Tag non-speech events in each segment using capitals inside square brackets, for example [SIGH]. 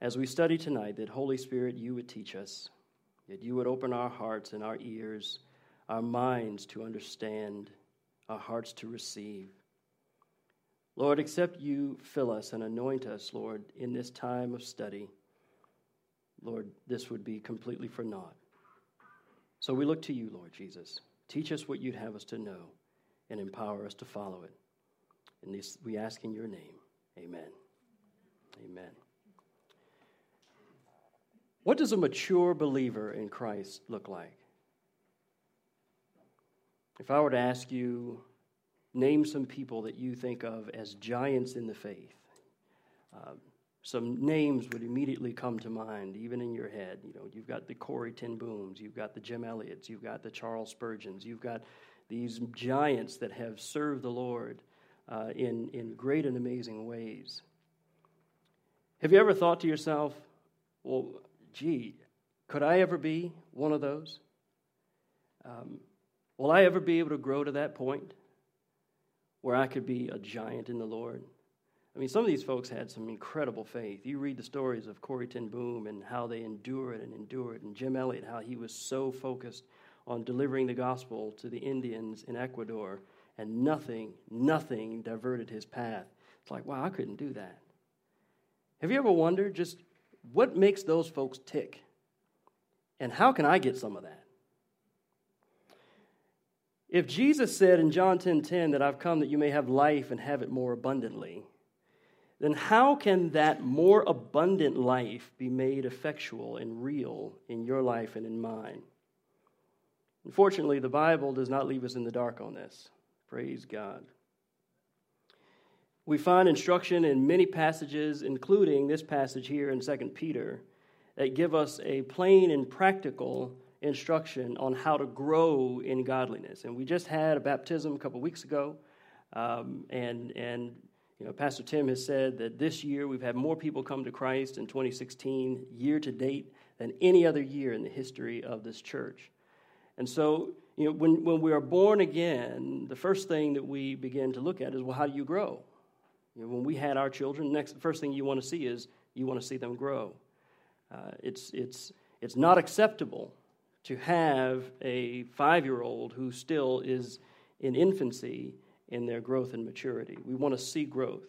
as we study tonight, that Holy Spirit, you would teach us, that you would open our hearts and our ears, our minds to understand, our hearts to receive. Lord, except you fill us and anoint us, Lord, in this time of study, Lord, this would be completely for naught. So we look to you, Lord Jesus. Teach us what you'd have us to know and empower us to follow it. And this we ask in your name. Amen. Amen. What does a mature believer in Christ look like? If I were to ask you, name some people that you think of as giants in the faith, uh, some names would immediately come to mind, even in your head. You know, you've got the Corrie ten Booms, you've got the Jim Elliots, you've got the Charles Spurgeons, you've got these giants that have served the Lord uh, in, in great and amazing ways. Have you ever thought to yourself, well, gee, could I ever be one of those? Um, will I ever be able to grow to that point where I could be a giant in the Lord? I mean, some of these folks had some incredible faith. You read the stories of Corrie ten Boom and how they endured and endured, and Jim Elliot, how he was so focused on delivering the gospel to the Indians in Ecuador, and nothing, nothing diverted his path. It's like, wow, I couldn't do that. Have you ever wondered just what makes those folks tick? And how can I get some of that? If Jesus said in John 10:10 10, 10, that I've come that you may have life and have it more abundantly, then how can that more abundant life be made effectual and real in your life and in mine? Unfortunately, the Bible does not leave us in the dark on this. Praise God. We find instruction in many passages, including this passage here in 2 Peter, that give us a plain and practical instruction on how to grow in godliness. And we just had a baptism a couple weeks ago, um, and, and you know, Pastor Tim has said that this year we've had more people come to Christ in 2016, year to date, than any other year in the history of this church. And so, you know, when, when we are born again, the first thing that we begin to look at is, well, how do you grow? You know, when we had our children, next first thing you want to see is you want to see them grow. Uh, it's, it's, it's not acceptable to have a five year old who still is in infancy in their growth and maturity. We want to see growth.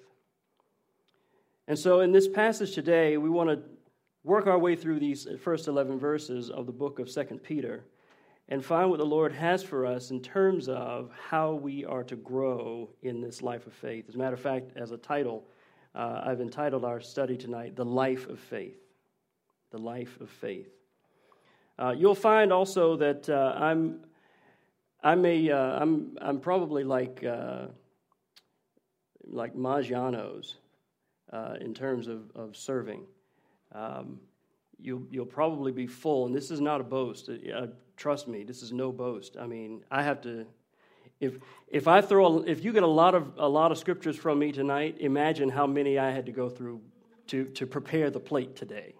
And so, in this passage today, we want to work our way through these first 11 verses of the book of 2 Peter and find what the Lord has for us in terms of how we are to grow in this life of faith. As a matter of fact, as a title, uh, I've entitled our study tonight, The Life of Faith. The Life of Faith. Uh, you'll find also that uh, I'm I'm a, uh, I'm, probably like, uh, like Maggiano's uh, in terms of, of serving. Um, you'll, you'll probably be full, and this is not a boast. Uh, trust me, this is no boast. I mean, I have to, if, if I throw, a, if you get a lot of, a lot of scriptures from me tonight, imagine how many I had to go through to, to prepare the plate today.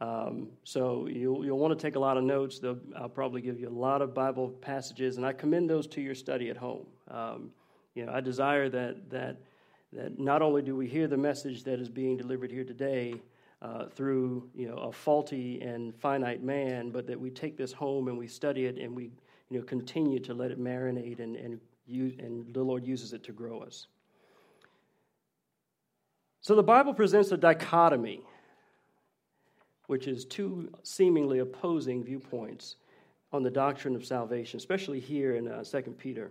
Um, so you'll, you'll want to take a lot of notes. They'll, I'll probably give you a lot of Bible passages, and I commend those to your study at home. Um, you know, I desire that, that, that not only do we hear the message that is being delivered here today uh, through you know, a faulty and finite man, but that we take this home and we study it and we you know, continue to let it marinate and, and, use, and the Lord uses it to grow us. So the Bible presents a dichotomy which is two seemingly opposing viewpoints on the doctrine of salvation, especially here in uh, 2 Peter.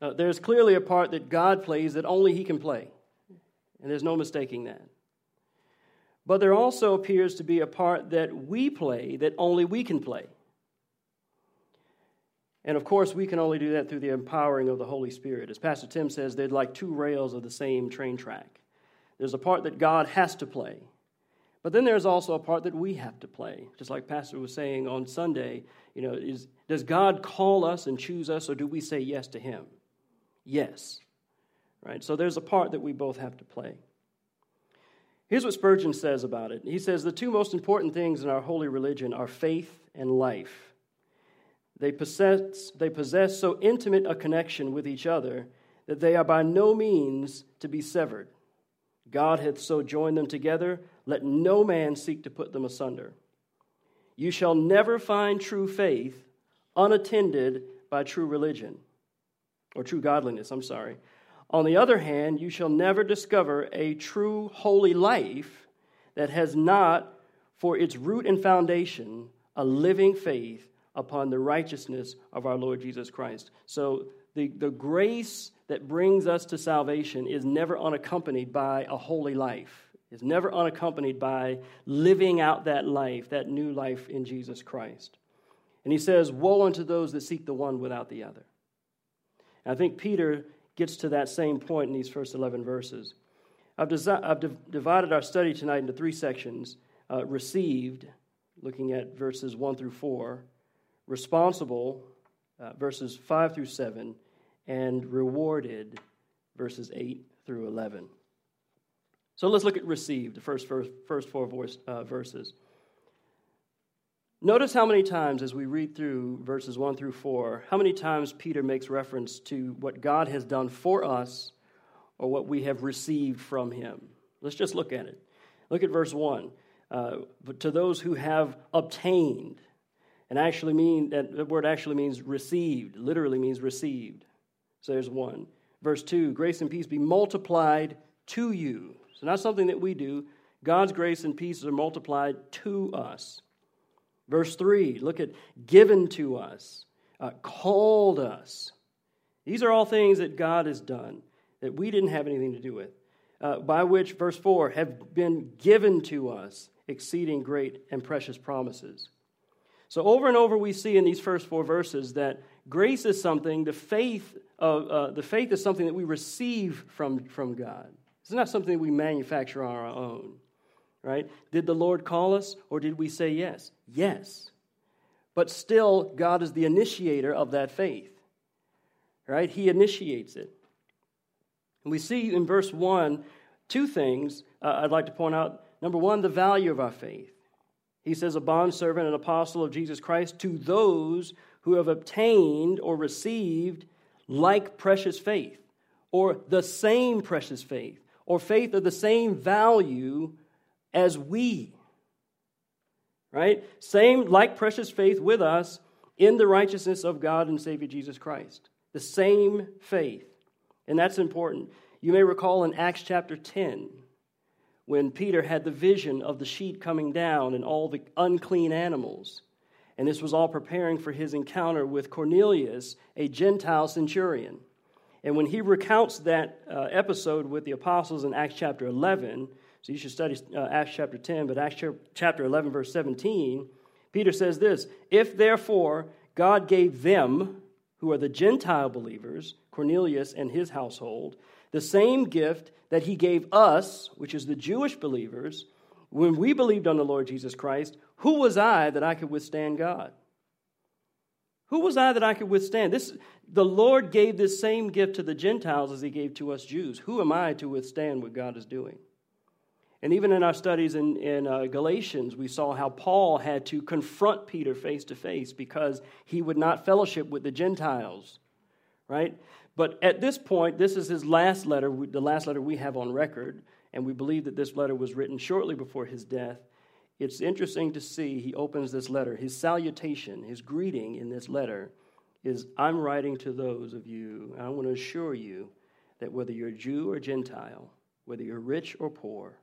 Uh, there's clearly a part that God plays that only He can play, and there's no mistaking that. But there also appears to be a part that we play that only we can play. And of course, we can only do that through the empowering of the Holy Spirit. As Pastor Tim says, they're like two rails of the same train track. There's a part that God has to play, but then there's also a part that we have to play. Just like Pastor was saying on Sunday, you know, is, does God call us and choose us, or do we say yes to Him? Yes. Right? So there's a part that we both have to play. Here's what Spurgeon says about it. He says the two most important things in our holy religion are faith and life. They possess, they possess so intimate a connection with each other that they are by no means to be severed. God hath so joined them together, let no man seek to put them asunder. You shall never find true faith unattended by true religion, or true godliness, I'm sorry. On the other hand, you shall never discover a true holy life that has not for its root and foundation a living faith upon the righteousness of our Lord Jesus Christ. So the, the grace that brings us to salvation is never unaccompanied by a holy life, is never unaccompanied by living out that life, that new life in Jesus Christ. And he says, Woe unto those that seek the one without the other. And I think Peter gets to that same point in these first 11 verses. I've, desi- I've divided our study tonight into three sections uh, received, looking at verses 1 through 4, responsible, uh, verses 5 through 7, and rewarded, verses 8 through 11. So let's look at received, the first, first, first four voice, uh, verses. Notice how many times, as we read through verses 1 through 4, how many times Peter makes reference to what God has done for us or what we have received from him. Let's just look at it. Look at verse 1. Uh, but to those who have obtained, and actually mean that the word actually means received, literally means received. So there's one. Verse 2 grace and peace be multiplied to you. So, not something that we do. God's grace and peace are multiplied to us. Verse 3 look at given to us, uh, called us. These are all things that God has done that we didn't have anything to do with. Uh, by which, verse 4, have been given to us exceeding great and precious promises. So, over and over, we see in these first four verses that grace is something, the faith of, uh, the faith is something that we receive from, from God. It's not something that we manufacture on our own, right? Did the Lord call us or did we say yes? Yes. But still, God is the initiator of that faith, right? He initiates it. And we see in verse 1 two things uh, I'd like to point out. Number one, the value of our faith. He says, a bondservant and apostle of Jesus Christ to those who have obtained or received like precious faith, or the same precious faith, or faith of the same value as we. Right? Same, like precious faith with us in the righteousness of God and Savior Jesus Christ. The same faith. And that's important. You may recall in Acts chapter 10, when Peter had the vision of the sheet coming down and all the unclean animals. And this was all preparing for his encounter with Cornelius, a Gentile centurion. And when he recounts that uh, episode with the apostles in Acts chapter 11, so you should study uh, Acts chapter 10, but Acts chapter 11, verse 17, Peter says this If therefore God gave them, who are the Gentile believers, Cornelius and his household, the same gift that he gave us, which is the Jewish believers, when we believed on the Lord Jesus Christ, who was I that I could withstand God? Who was I that I could withstand? This, the Lord gave this same gift to the Gentiles as he gave to us Jews. Who am I to withstand what God is doing? And even in our studies in, in uh, Galatians, we saw how Paul had to confront Peter face to face because he would not fellowship with the Gentiles, right? But at this point, this is his last letter, the last letter we have on record, and we believe that this letter was written shortly before his death. It's interesting to see he opens this letter. His salutation, his greeting in this letter is I'm writing to those of you, I want to assure you that whether you're Jew or Gentile, whether you're rich or poor,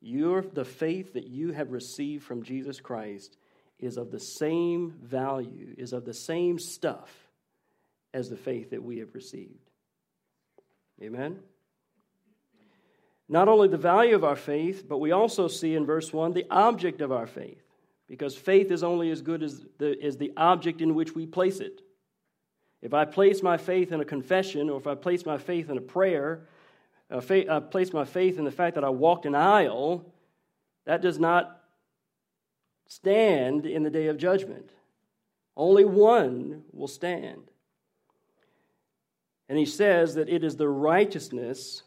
your, the faith that you have received from Jesus Christ is of the same value, is of the same stuff as the faith that we have received. Amen? Not only the value of our faith, but we also see in verse 1 the object of our faith, because faith is only as good as the, as the object in which we place it. If I place my faith in a confession, or if I place my faith in a prayer, uh, faith, I place my faith in the fact that I walked an aisle, that does not stand in the day of judgment. Only one will stand. And he says that it is the righteousness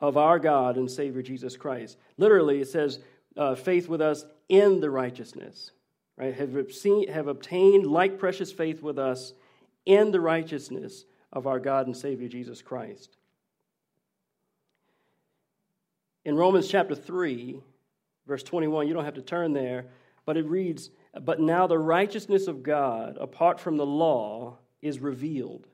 of our God and Savior Jesus Christ. Literally, it says, uh, faith with us in the righteousness, right? Have, have obtained like precious faith with us in the righteousness of our God and Savior Jesus Christ. In Romans chapter 3, verse 21, you don't have to turn there, but it reads, But now the righteousness of God, apart from the law, is revealed,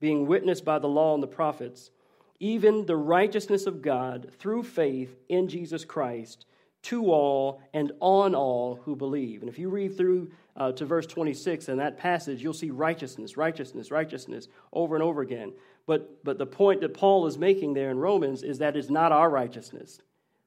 being witnessed by the law and the prophets, even the righteousness of God through faith in Jesus Christ to all and on all who believe. And if you read through uh, to verse 26 in that passage, you'll see righteousness, righteousness, righteousness over and over again. But, but the point that Paul is making there in Romans is that it's not our righteousness.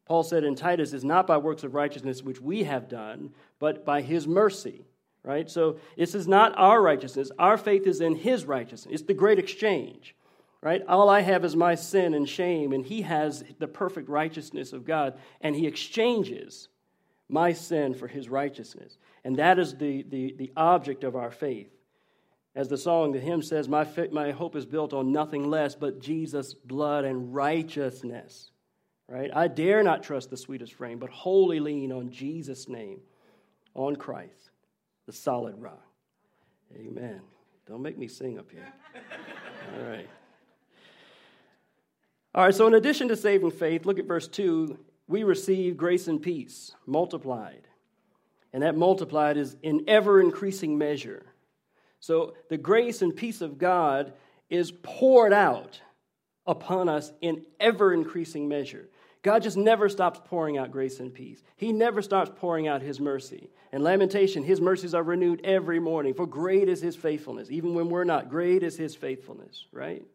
Paul said in Titus, it's not by works of righteousness which we have done, but by his mercy. Right? So this is not our righteousness. Our faith is in his righteousness. It's the great exchange. Right? All I have is my sin and shame, and he has the perfect righteousness of God, and he exchanges my sin for his righteousness. And that is the, the, the object of our faith. As the song, the hymn says, my, my hope is built on nothing less but Jesus' blood and righteousness. Right? I dare not trust the sweetest frame, but wholly lean on Jesus' name, on Christ, the solid rock. Amen. Don't make me sing up here. All right. All right, so in addition to saving faith, look at verse 2. We receive grace and peace multiplied. And that multiplied is in ever increasing measure. So the grace and peace of God is poured out upon us in ever increasing measure. God just never stops pouring out grace and peace. He never stops pouring out His mercy. In Lamentation, His mercies are renewed every morning, for great is His faithfulness. Even when we're not, great is His faithfulness, right?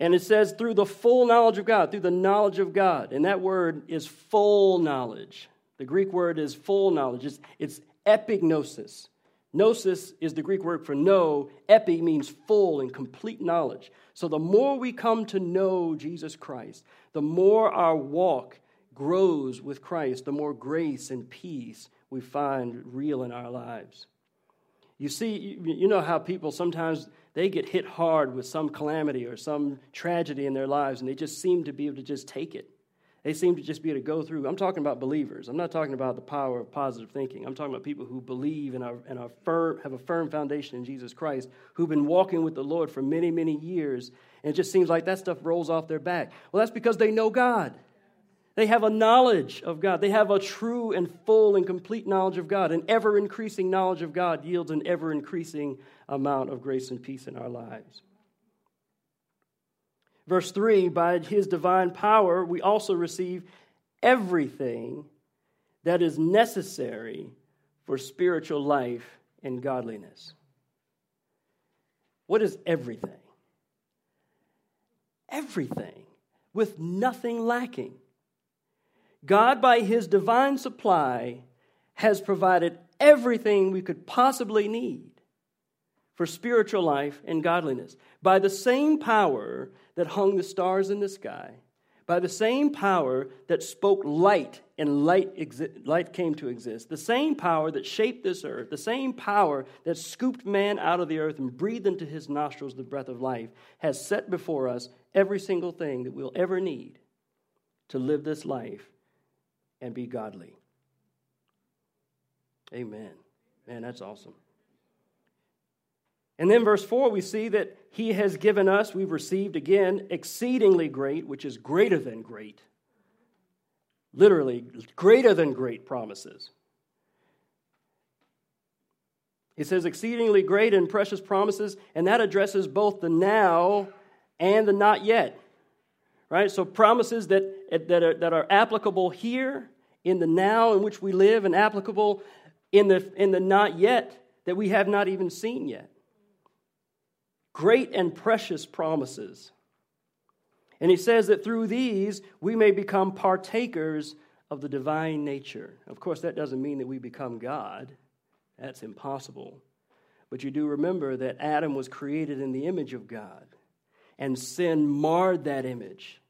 And it says, through the full knowledge of God, through the knowledge of God. And that word is full knowledge. The Greek word is full knowledge, it's, it's epignosis. Gnosis is the Greek word for know. Epi means full and complete knowledge. So the more we come to know Jesus Christ, the more our walk grows with Christ, the more grace and peace we find real in our lives. You see, you know how people sometimes they get hit hard with some calamity or some tragedy in their lives and they just seem to be able to just take it. They seem to just be able to go through. I'm talking about believers. I'm not talking about the power of positive thinking. I'm talking about people who believe and, are, and are firm, have a firm foundation in Jesus Christ, who've been walking with the Lord for many, many years, and it just seems like that stuff rolls off their back. Well, that's because they know God. They have a knowledge of God. They have a true and full and complete knowledge of God. An ever increasing knowledge of God yields an ever increasing amount of grace and peace in our lives. Verse 3 By his divine power, we also receive everything that is necessary for spiritual life and godliness. What is everything? Everything, with nothing lacking. God, by his divine supply, has provided everything we could possibly need for spiritual life and godliness. By the same power that hung the stars in the sky, by the same power that spoke light and light, exi- light came to exist, the same power that shaped this earth, the same power that scooped man out of the earth and breathed into his nostrils the breath of life, has set before us every single thing that we'll ever need to live this life and be godly. Amen. Man, that's awesome. And then, verse 4, we see that he has given us, we've received again, exceedingly great, which is greater than great. Literally, greater than great promises. He says exceedingly great and precious promises, and that addresses both the now and the not yet. Right? So, promises that, that, are, that are applicable here in the now in which we live, and applicable in the, in the not yet that we have not even seen yet great and precious promises. And he says that through these we may become partakers of the divine nature. Of course, that doesn't mean that we become God, that's impossible. But you do remember that Adam was created in the image of God, and sin marred that image.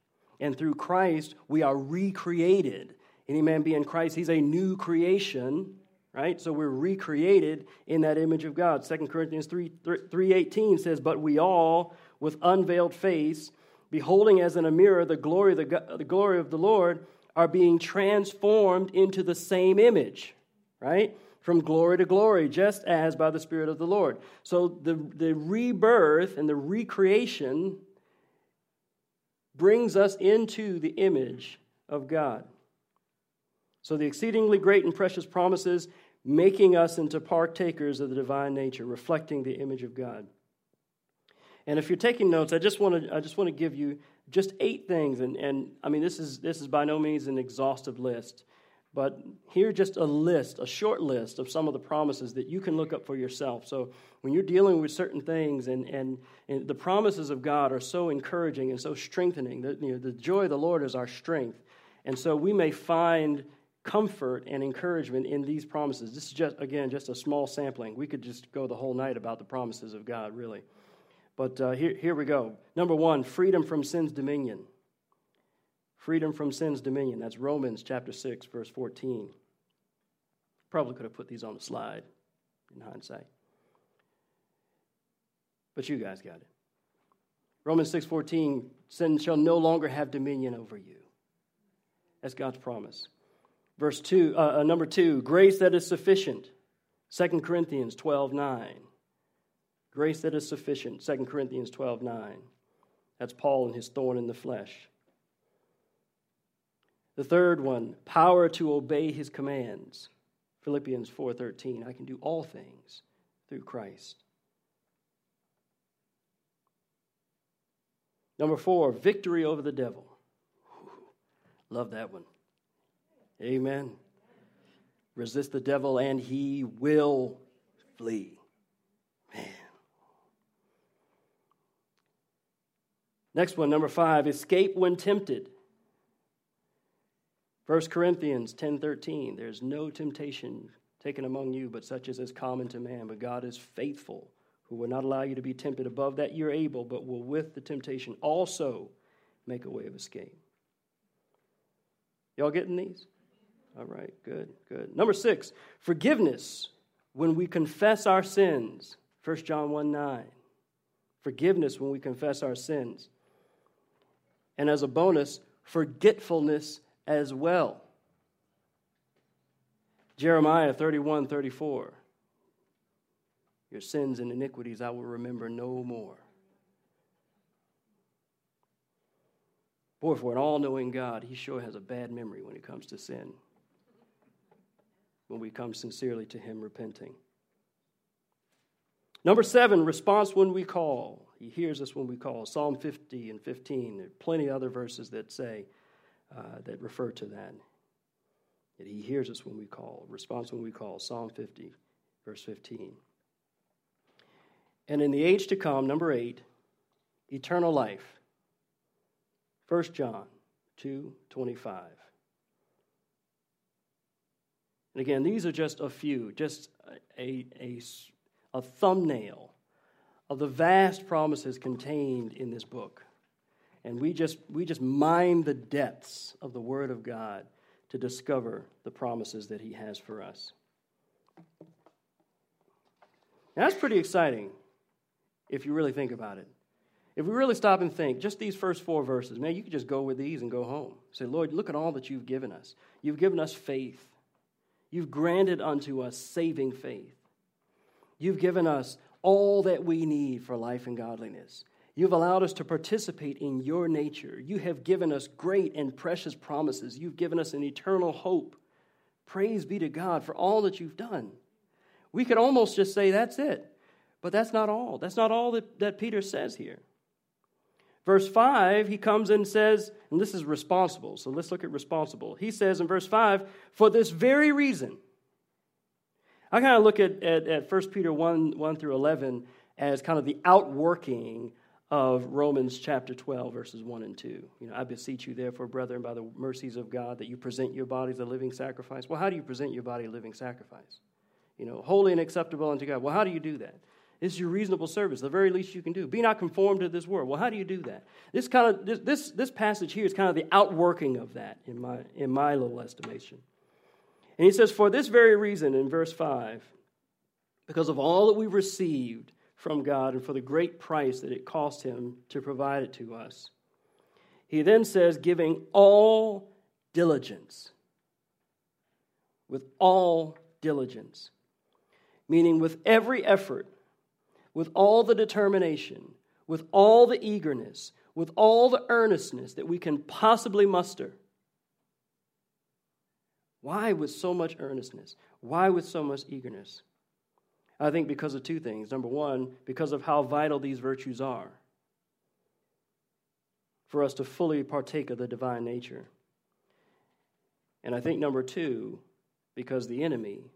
And through Christ, we are recreated. Any man be in Christ, he's a new creation right? So we're recreated in that image of God. 2 Corinthians 3, 3.18 says, But we all, with unveiled face, beholding as in a mirror the glory, of the, the glory of the Lord, are being transformed into the same image, right? From glory to glory, just as by the Spirit of the Lord. So the, the rebirth and the recreation brings us into the image of God. So, the exceedingly great and precious promises making us into partakers of the divine nature, reflecting the image of God. And if you're taking notes, I just want to I just want to give you just eight things, and, and I mean this is this is by no means an exhaustive list, but here just a list, a short list of some of the promises that you can look up for yourself. So when you're dealing with certain things, and and, and the promises of God are so encouraging and so strengthening. That you know the joy of the Lord is our strength, and so we may find comfort and encouragement in these promises. This is just again just a small sampling. We could just go the whole night about the promises of God, really. But uh, here, here we go. Number one, freedom from sin's dominion. Freedom from sin's dominion. That's Romans chapter 6, verse 14. Probably could have put these on the slide in hindsight. But you guys got it. Romans 6:14, sin shall no longer have dominion over you. That's God's promise. Verse 2, uh, uh, number 2, grace that is sufficient. 2 Corinthians 12:9. Grace that is sufficient, 2 Corinthians 12 9. That's Paul and his thorn in the flesh. The third one, power to obey his commands. Philippians 4:13, I can do all things through Christ. Number 4, victory over the devil. Love that one. Amen. Resist the devil and he will flee. Man. Next one, number five, escape when tempted. 1 Corinthians 10:13 There's no temptation taken among you but such as is common to man but God is faithful who will not allow you to be tempted above that you're able but will with the temptation also make a way of escape. Y'all getting these? All right, good, good. Number 6, forgiveness when we confess our sins. 1 John 1 9. Forgiveness when we confess our sins and as a bonus, forgetfulness as well. Jeremiah 31 34. Your sins and iniquities I will remember no more. Boy, for an all knowing God, He sure has a bad memory when it comes to sin. When we come sincerely to Him repenting. Number seven, response when we call. He hears us when we call. Psalm 50 and 15. There are plenty of other verses that say, uh, that refer to that. That he hears us when we call. Response when we call. Psalm 50, verse 15. And in the age to come, number eight, eternal life. 1 John 2 25. And again, these are just a few, just a, a, a thumbnail of the vast promises contained in this book. And we just, we just mine the depths of the Word of God to discover the promises that He has for us. Now, that's pretty exciting if you really think about it. If we really stop and think, just these first four verses, man, you could just go with these and go home. Say, Lord, look at all that you've given us. You've given us faith. You've granted unto us saving faith. You've given us all that we need for life and godliness. You've allowed us to participate in your nature. You have given us great and precious promises. You've given us an eternal hope. Praise be to God for all that you've done. We could almost just say that's it. But that's not all. That's not all that, that Peter says here. Verse 5, he comes and says, and this is responsible, so let's look at responsible. He says in verse 5, for this very reason, I kind of look at, at, at 1 Peter 1, 1 through 11 as kind of the outworking of Romans chapter 12, verses 1 and 2. You know, I beseech you, therefore, brethren, by the mercies of God, that you present your bodies a living sacrifice. Well, how do you present your body a living sacrifice? You know, holy and acceptable unto God. Well, how do you do that? Is your reasonable service, the very least you can do. Be not conformed to this world. Well, how do you do that? This kind of this this, this passage here is kind of the outworking of that in my in my little estimation. And he says, For this very reason, in verse 5, because of all that we've received from God and for the great price that it cost him to provide it to us, he then says, giving all diligence. With all diligence. Meaning, with every effort, with all the determination, with all the eagerness, with all the earnestness that we can possibly muster. Why with so much earnestness? Why with so much eagerness? I think because of two things. Number one, because of how vital these virtues are for us to fully partake of the divine nature. And I think number two, because the enemy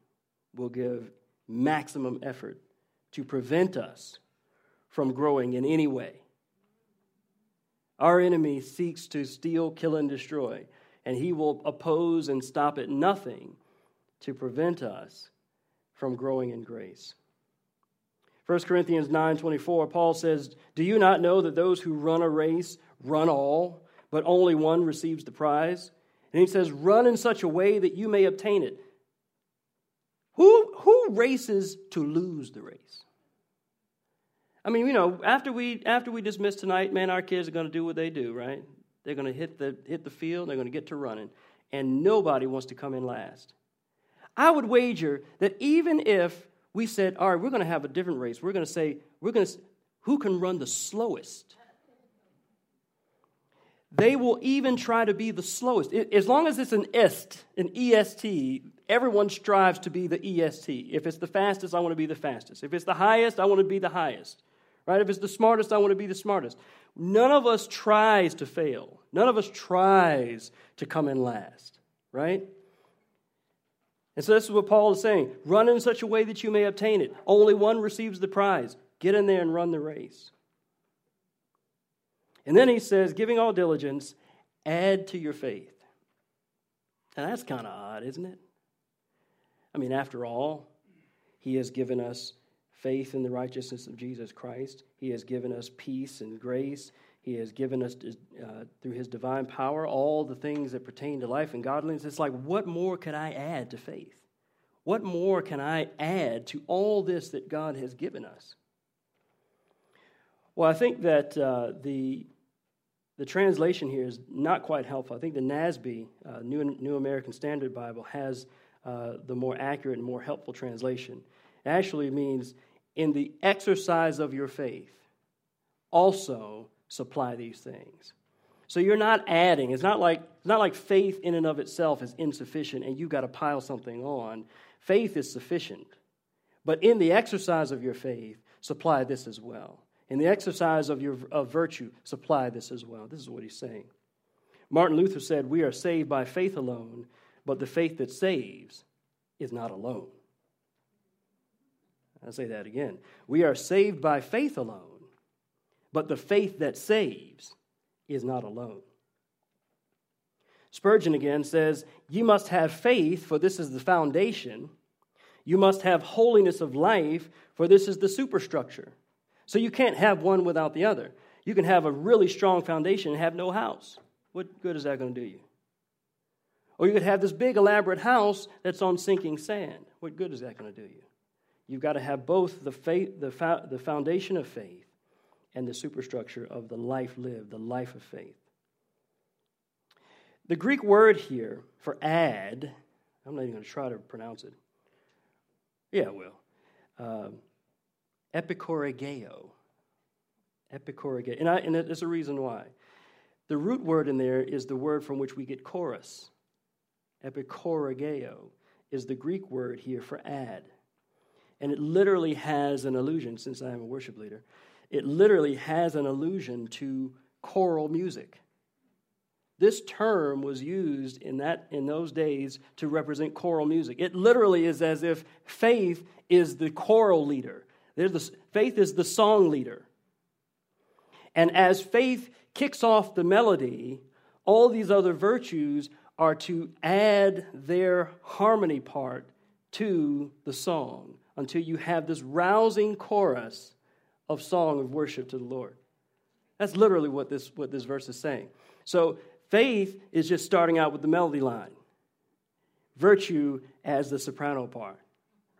will give maximum effort to prevent us from growing in any way. Our enemy seeks to steal, kill, and destroy, and he will oppose and stop at nothing to prevent us from growing in grace. 1 Corinthians 9:24 Paul says, "Do you not know that those who run a race run all, but only one receives the prize?" And he says, "Run in such a way that you may obtain it." Races to lose the race? I mean, you know, after we after we dismiss tonight, man, our kids are going to do what they do, right? They're going to hit the hit the field, they're going to get to running, and nobody wants to come in last. I would wager that even if we said, all right, we're going to have a different race, we're going to say, we're going to, who can run the slowest? They will even try to be the slowest. As long as it's an est, an EST, everyone strives to be the EST. If it's the fastest, I want to be the fastest. If it's the highest, I want to be the highest. Right? If it's the smartest, I want to be the smartest. None of us tries to fail. None of us tries to come in last. Right? And so this is what Paul is saying run in such a way that you may obtain it. Only one receives the prize. Get in there and run the race. And then he says, giving all diligence, add to your faith. And that's kind of odd, isn't it? I mean, after all, he has given us faith in the righteousness of Jesus Christ. He has given us peace and grace. He has given us, uh, through His divine power, all the things that pertain to life and godliness. It's like, what more could I add to faith? What more can I add to all this that God has given us? Well, I think that uh, the, the translation here is not quite helpful. I think the NASB, uh, New, New American Standard Bible, has uh, the more accurate and more helpful translation. It actually means, in the exercise of your faith, also supply these things. So you're not adding. It's not like it's not like faith in and of itself is insufficient and you've got to pile something on. Faith is sufficient. But in the exercise of your faith, supply this as well. In the exercise of your of virtue, supply this as well. This is what he's saying. Martin Luther said, "We are saved by faith alone, but the faith that saves is not alone." I'll say that again. We are saved by faith alone, but the faith that saves is not alone. Spurgeon again says, You must have faith, for this is the foundation. You must have holiness of life, for this is the superstructure. So you can't have one without the other. You can have a really strong foundation and have no house. What good is that going to do you? Or you could have this big elaborate house that's on sinking sand. What good is that going to do you? You've got to have both the, faith, the, the foundation of faith and the superstructure of the life lived, the life of faith. The Greek word here for add, I'm not even going to try to pronounce it. Yeah, I will. Um. Epikorageo. And, I, and there's a reason why. The root word in there is the word from which we get chorus. Epikorageo is the Greek word here for add. And it literally has an allusion, since I am a worship leader, it literally has an allusion to choral music. This term was used in, that, in those days to represent choral music. It literally is as if faith is the choral leader, the, faith is the song leader. And as faith kicks off the melody, all these other virtues are to add their harmony part to the song until you have this rousing chorus of song of worship to the Lord. That's literally what this, what this verse is saying. So faith is just starting out with the melody line, virtue as the soprano part.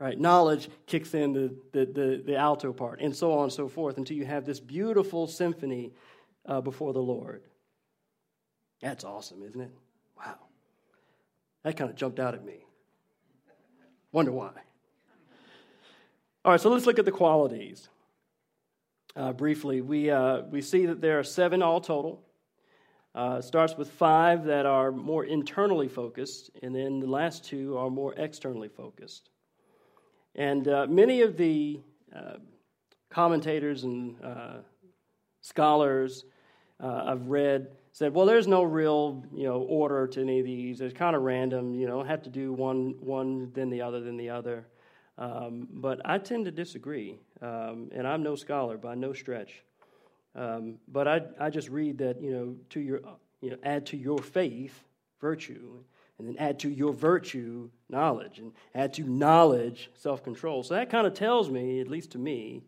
Right? Knowledge kicks in the, the, the, the alto part, and so on and so forth, until you have this beautiful symphony uh, before the Lord. That's awesome, isn't it? Wow. That kind of jumped out at me. Wonder why. All right, so let's look at the qualities. uh, briefly. We, uh, we see that there are seven all total. Uh, starts with five that are more internally focused, and then the last two are more externally focused. And uh, many of the uh, commentators and uh, scholars I've read said, well, there's no real you know order to any of these. It's kind of random. You know, have to do one one then the other then the other. Um, but I tend to disagree, um, and I'm no scholar by no stretch. Um, but I, I just read that you know to your you know add to your faith virtue, and then add to your virtue knowledge, and add to knowledge self control. So that kind of tells me, at least to me,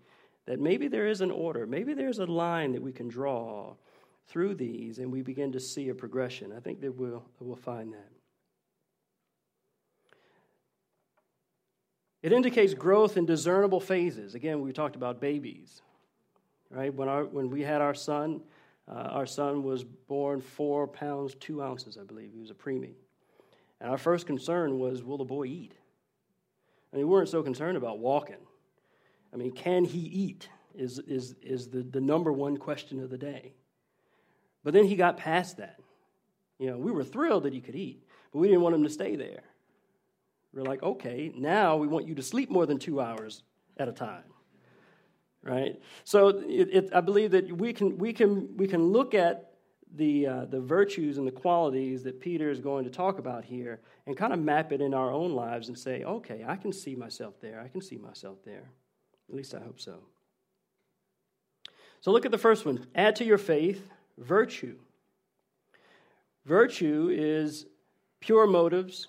that maybe there is an order, maybe there's a line that we can draw through these, and we begin to see a progression. I think that we'll we'll find that. It indicates growth in discernible phases. Again, we talked about babies, right? When, our, when we had our son, uh, our son was born four pounds, two ounces, I believe. He was a preemie. And our first concern was, will the boy eat? I mean, we weren't so concerned about walking. I mean, can he eat? Is, is, is the, the number one question of the day. But then he got past that. You know, we were thrilled that he could eat, but we didn't want him to stay there. We're like, okay, now we want you to sleep more than two hours at a time. Right? So it, it, I believe that we can, we can, we can look at the, uh, the virtues and the qualities that Peter is going to talk about here and kind of map it in our own lives and say, okay, I can see myself there. I can see myself there. At least I hope so. So look at the first one add to your faith virtue. Virtue is pure motives,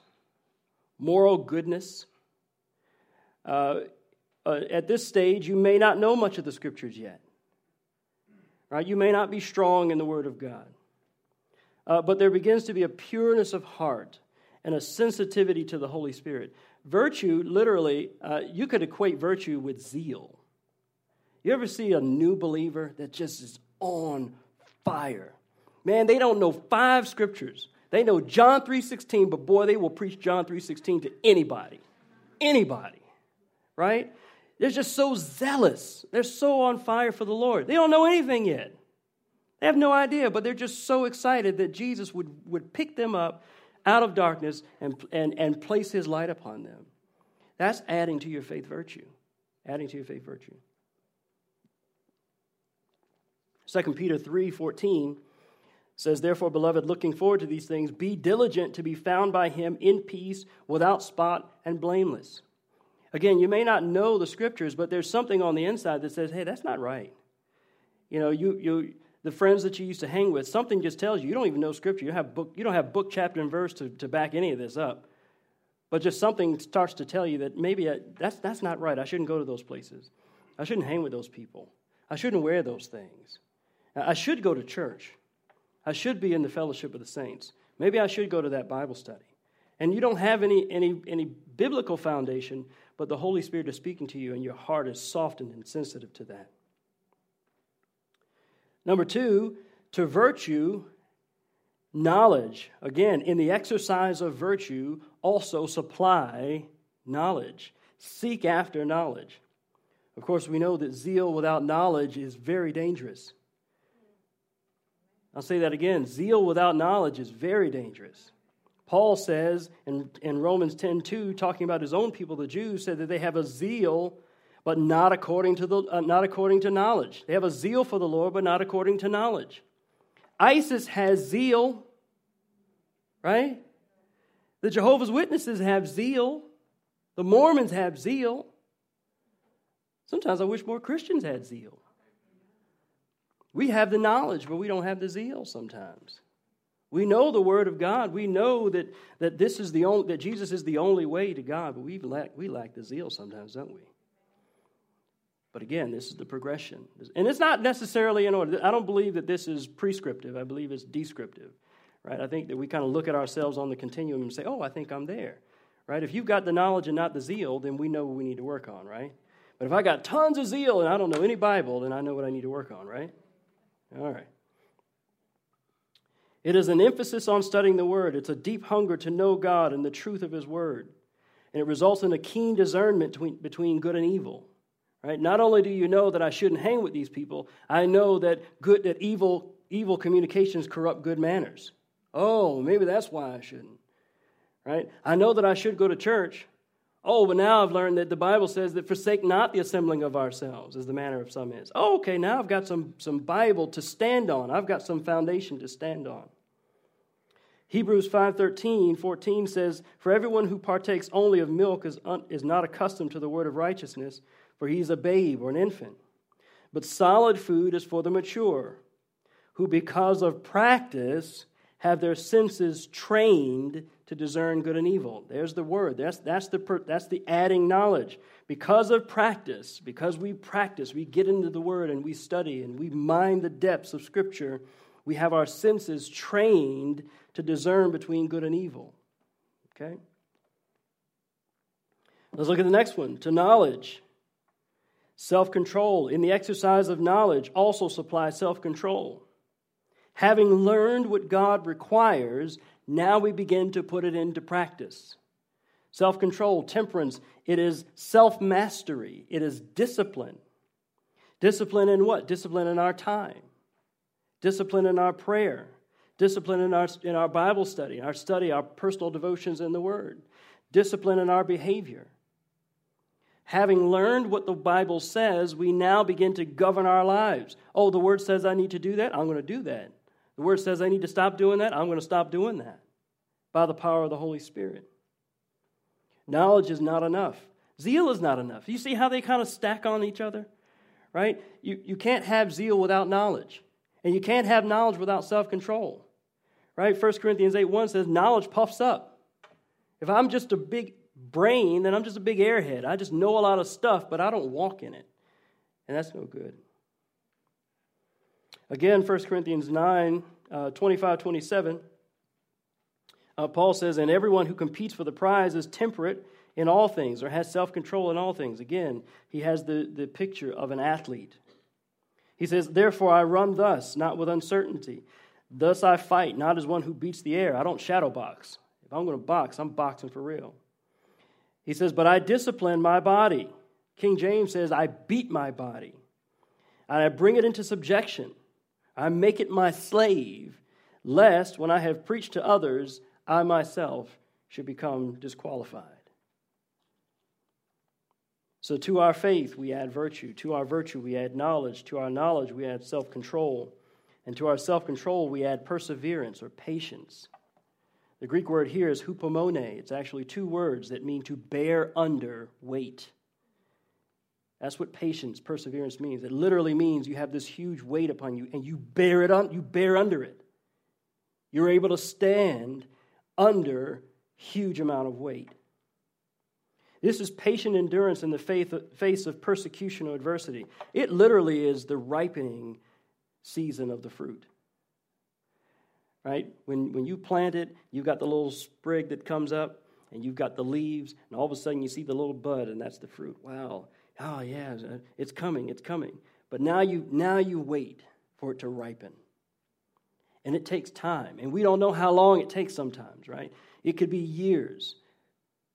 moral goodness. Uh, uh, at this stage, you may not know much of the scriptures yet. Right? You may not be strong in the Word of God. Uh, but there begins to be a pureness of heart and a sensitivity to the Holy Spirit. Virtue, literally, uh, you could equate virtue with zeal. You ever see a new believer that just is on fire? Man, they don't know five scriptures, they know John 3:16, but boy, they will preach John 3:16 to anybody. Anybody. Right? They're just so zealous. They're so on fire for the Lord. They don't know anything yet. They have no idea, but they're just so excited that Jesus would, would pick them up out of darkness and, and, and place his light upon them. That's adding to your faith virtue. Adding to your faith virtue. 2 Peter 3:14 says, Therefore, beloved, looking forward to these things, be diligent to be found by him in peace, without spot, and blameless. Again, you may not know the scriptures, but there's something on the inside that says, hey, that's not right. You know, you, you, the friends that you used to hang with, something just tells you, you don't even know scripture. You, have book, you don't have book, chapter, and verse to, to back any of this up. But just something starts to tell you that maybe I, that's, that's not right. I shouldn't go to those places. I shouldn't hang with those people. I shouldn't wear those things. I should go to church. I should be in the fellowship of the saints. Maybe I should go to that Bible study. And you don't have any, any, any biblical foundation, but the Holy Spirit is speaking to you, and your heart is softened and sensitive to that. Number two, to virtue, knowledge. Again, in the exercise of virtue, also supply knowledge. Seek after knowledge. Of course, we know that zeal without knowledge is very dangerous. I'll say that again zeal without knowledge is very dangerous. Paul says in, in Romans 10 2, talking about his own people, the Jews, said that they have a zeal, but not according to, the, uh, not according to knowledge. They have a zeal for the Lord, but not according to knowledge. ISIS has zeal, right? The Jehovah's Witnesses have zeal. The Mormons have zeal. Sometimes I wish more Christians had zeal. We have the knowledge, but we don't have the zeal sometimes. We know the Word of God. We know that, that this is the only, that Jesus is the only way to God, but we lack, we lack the zeal sometimes, don't we? But again, this is the progression. And it's not necessarily in order. I don't believe that this is prescriptive. I believe it's descriptive. Right? I think that we kind of look at ourselves on the continuum and say, oh, I think I'm there. Right? If you've got the knowledge and not the zeal, then we know what we need to work on, right? But if I got tons of zeal and I don't know any Bible, then I know what I need to work on, right? All right. It is an emphasis on studying the Word. It's a deep hunger to know God and the truth of His Word. And it results in a keen discernment between, between good and evil. Right? Not only do you know that I shouldn't hang with these people, I know that good that evil evil communications corrupt good manners. Oh, maybe that's why I shouldn't. Right? I know that I should go to church. Oh, but now I've learned that the Bible says that forsake not the assembling of ourselves, as the manner of some is. Oh, okay, now I've got some, some Bible to stand on. I've got some foundation to stand on. Hebrews 5:13, 14 says, "For everyone who partakes only of milk is, un, is not accustomed to the word of righteousness, for he is a babe or an infant. But solid food is for the mature, who because of practice have their senses trained to discern good and evil. There's the word. That's, that's, the, that's the adding knowledge. Because of practice, because we practice, we get into the word and we study and we mine the depths of Scripture, we have our senses trained to discern between good and evil. Okay? Let's look at the next one to knowledge. Self control in the exercise of knowledge also supplies self control. Having learned what God requires, now we begin to put it into practice. Self control, temperance, it is self mastery, it is discipline. Discipline in what? Discipline in our time, discipline in our prayer, discipline in our, in our Bible study, our study, our personal devotions in the Word, discipline in our behavior. Having learned what the Bible says, we now begin to govern our lives. Oh, the Word says I need to do that. I'm going to do that. The Word says I need to stop doing that. I'm going to stop doing that by the power of the Holy Spirit. Knowledge is not enough. Zeal is not enough. You see how they kind of stack on each other? Right? You, you can't have zeal without knowledge, and you can't have knowledge without self control. Right? 1 Corinthians 8 1 says, Knowledge puffs up. If I'm just a big brain, then I'm just a big airhead. I just know a lot of stuff, but I don't walk in it. And that's no good. Again, 1 Corinthians 9 uh, 25 27, uh, Paul says, And everyone who competes for the prize is temperate in all things or has self control in all things. Again, he has the, the picture of an athlete. He says, Therefore I run thus, not with uncertainty. Thus I fight, not as one who beats the air. I don't shadow box. If I'm going to box, I'm boxing for real. He says, But I discipline my body. King James says, I beat my body, and I bring it into subjection. I make it my slave, lest when I have preached to others, I myself should become disqualified. So, to our faith, we add virtue. To our virtue, we add knowledge. To our knowledge, we add self control. And to our self control, we add perseverance or patience. The Greek word here is hupomone. It's actually two words that mean to bear under weight. That's what patience, perseverance means. It literally means you have this huge weight upon you and you bear it on, you bear under it. You're able to stand under huge amount of weight. This is patient endurance in the face of persecution or adversity. It literally is the ripening season of the fruit right? When, when you plant it, you've got the little sprig that comes up, and you've got the leaves, and all of a sudden you see the little bud, and that's the fruit. Wow. Oh, yeah, uh, it's coming, it's coming. But now you, now you wait for it to ripen. And it takes time. And we don't know how long it takes sometimes, right? It could be years.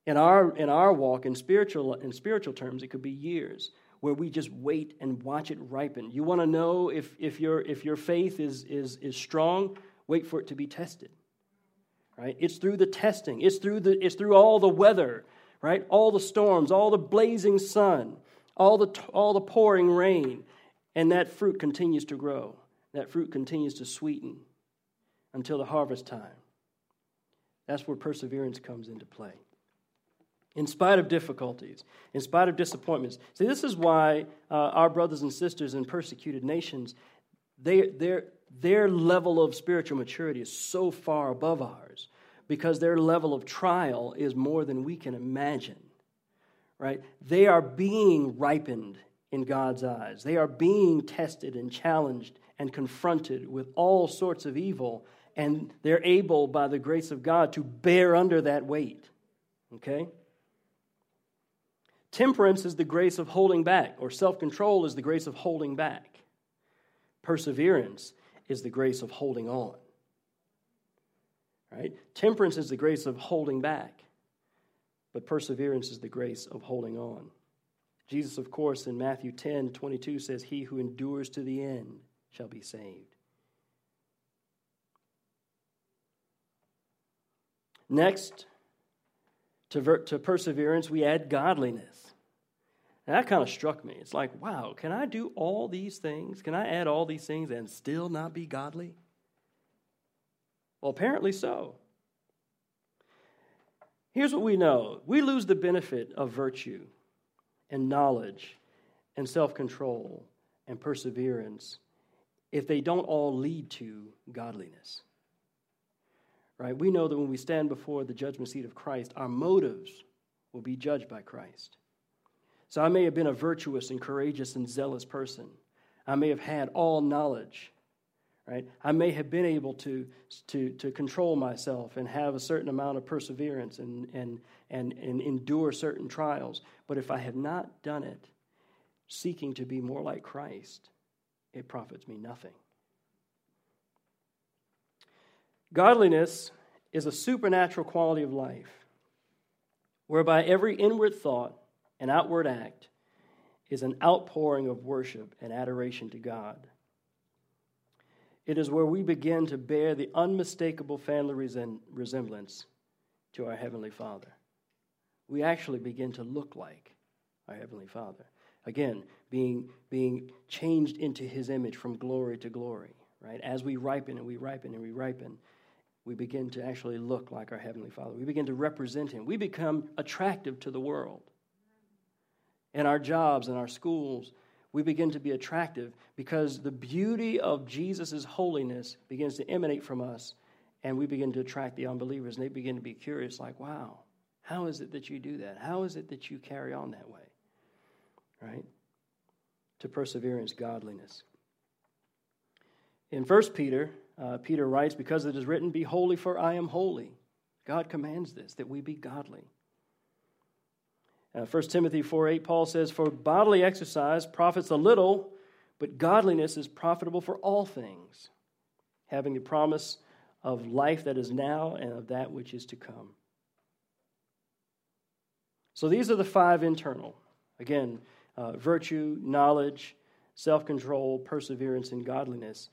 In our, in our walk, in spiritual, in spiritual terms, it could be years where we just wait and watch it ripen. You want to know if, if, your, if your faith is, is, is strong? wait for it to be tested. Right? It's through the testing. It's through the it's through all the weather, right? All the storms, all the blazing sun, all the all the pouring rain, and that fruit continues to grow. That fruit continues to sweeten until the harvest time. That's where perseverance comes into play. In spite of difficulties, in spite of disappointments. See, this is why uh, our brothers and sisters in persecuted nations, they, they're, their level of spiritual maturity is so far above ours because their level of trial is more than we can imagine. Right? They are being ripened in God's eyes. They are being tested and challenged and confronted with all sorts of evil, and they're able, by the grace of God, to bear under that weight. Okay? Temperance is the grace of holding back, or self control is the grace of holding back. Perseverance is the grace of holding on. Right? Temperance is the grace of holding back, but perseverance is the grace of holding on. Jesus, of course, in Matthew 10 22 says, He who endures to the end shall be saved. Next, to, ver- to perseverance, we add godliness. And that kind of struck me. It's like, wow, can I do all these things? Can I add all these things and still not be godly? Well, apparently so. Here's what we know we lose the benefit of virtue and knowledge and self control and perseverance if they don't all lead to godliness. Right? We know that when we stand before the judgment seat of Christ, our motives will be judged by Christ. So I may have been a virtuous and courageous and zealous person. I may have had all knowledge. Right? I may have been able to, to, to control myself and have a certain amount of perseverance and, and, and, and endure certain trials. But if I have not done it, seeking to be more like Christ, it profits me nothing. Godliness is a supernatural quality of life whereby every inward thought and outward act is an outpouring of worship and adoration to God. It is where we begin to bear the unmistakable family resemblance to our Heavenly Father. We actually begin to look like our Heavenly Father. Again, being, being changed into His image from glory to glory, right? As we ripen and we ripen and we ripen, we begin to actually look like our Heavenly Father. We begin to represent Him. We become attractive to the world. In our jobs, in our schools, we begin to be attractive because the beauty of Jesus' holiness begins to emanate from us, and we begin to attract the unbelievers, and they begin to be curious, like, wow, how is it that you do that? How is it that you carry on that way? Right? To perseverance, godliness. In 1 Peter, uh, Peter writes, Because it is written, Be holy, for I am holy. God commands this, that we be godly. Uh, 1 Timothy 4 8, Paul says, For bodily exercise profits a little, but godliness is profitable for all things, having the promise of life that is now and of that which is to come. So these are the five internal. Again, uh, virtue, knowledge, self control, perseverance, and godliness.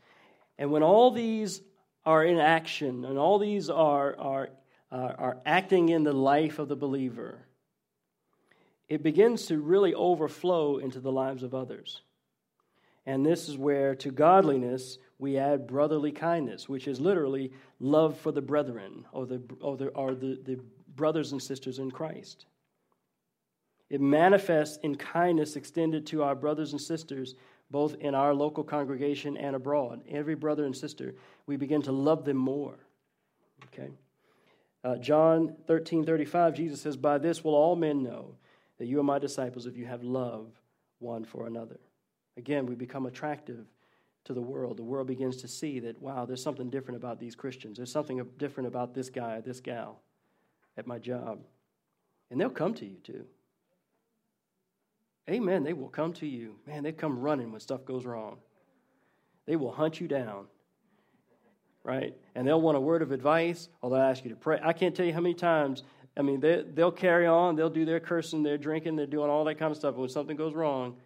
And when all these are in action and all these are, are, uh, are acting in the life of the believer, it begins to really overflow into the lives of others. And this is where to godliness we add brotherly kindness, which is literally love for the brethren or the, or the, or the, the brothers and sisters in Christ. It manifests in kindness extended to our brothers and sisters both in our local congregation and abroad. Every brother and sister, we begin to love them more. Okay? Uh, John 13 35, Jesus says, By this will all men know that you are my disciples if you have love one for another. Again, we become attractive to the world. The world begins to see that, wow, there's something different about these Christians. There's something different about this guy, this gal at my job. And they'll come to you too. Amen. They will come to you. Man, they come running when stuff goes wrong. They will hunt you down. Right? And they'll want a word of advice or they'll ask you to pray. I can't tell you how many times, I mean, they, they'll carry on, they'll do their cursing, they're drinking, they're doing all that kind of stuff. But when something goes wrong,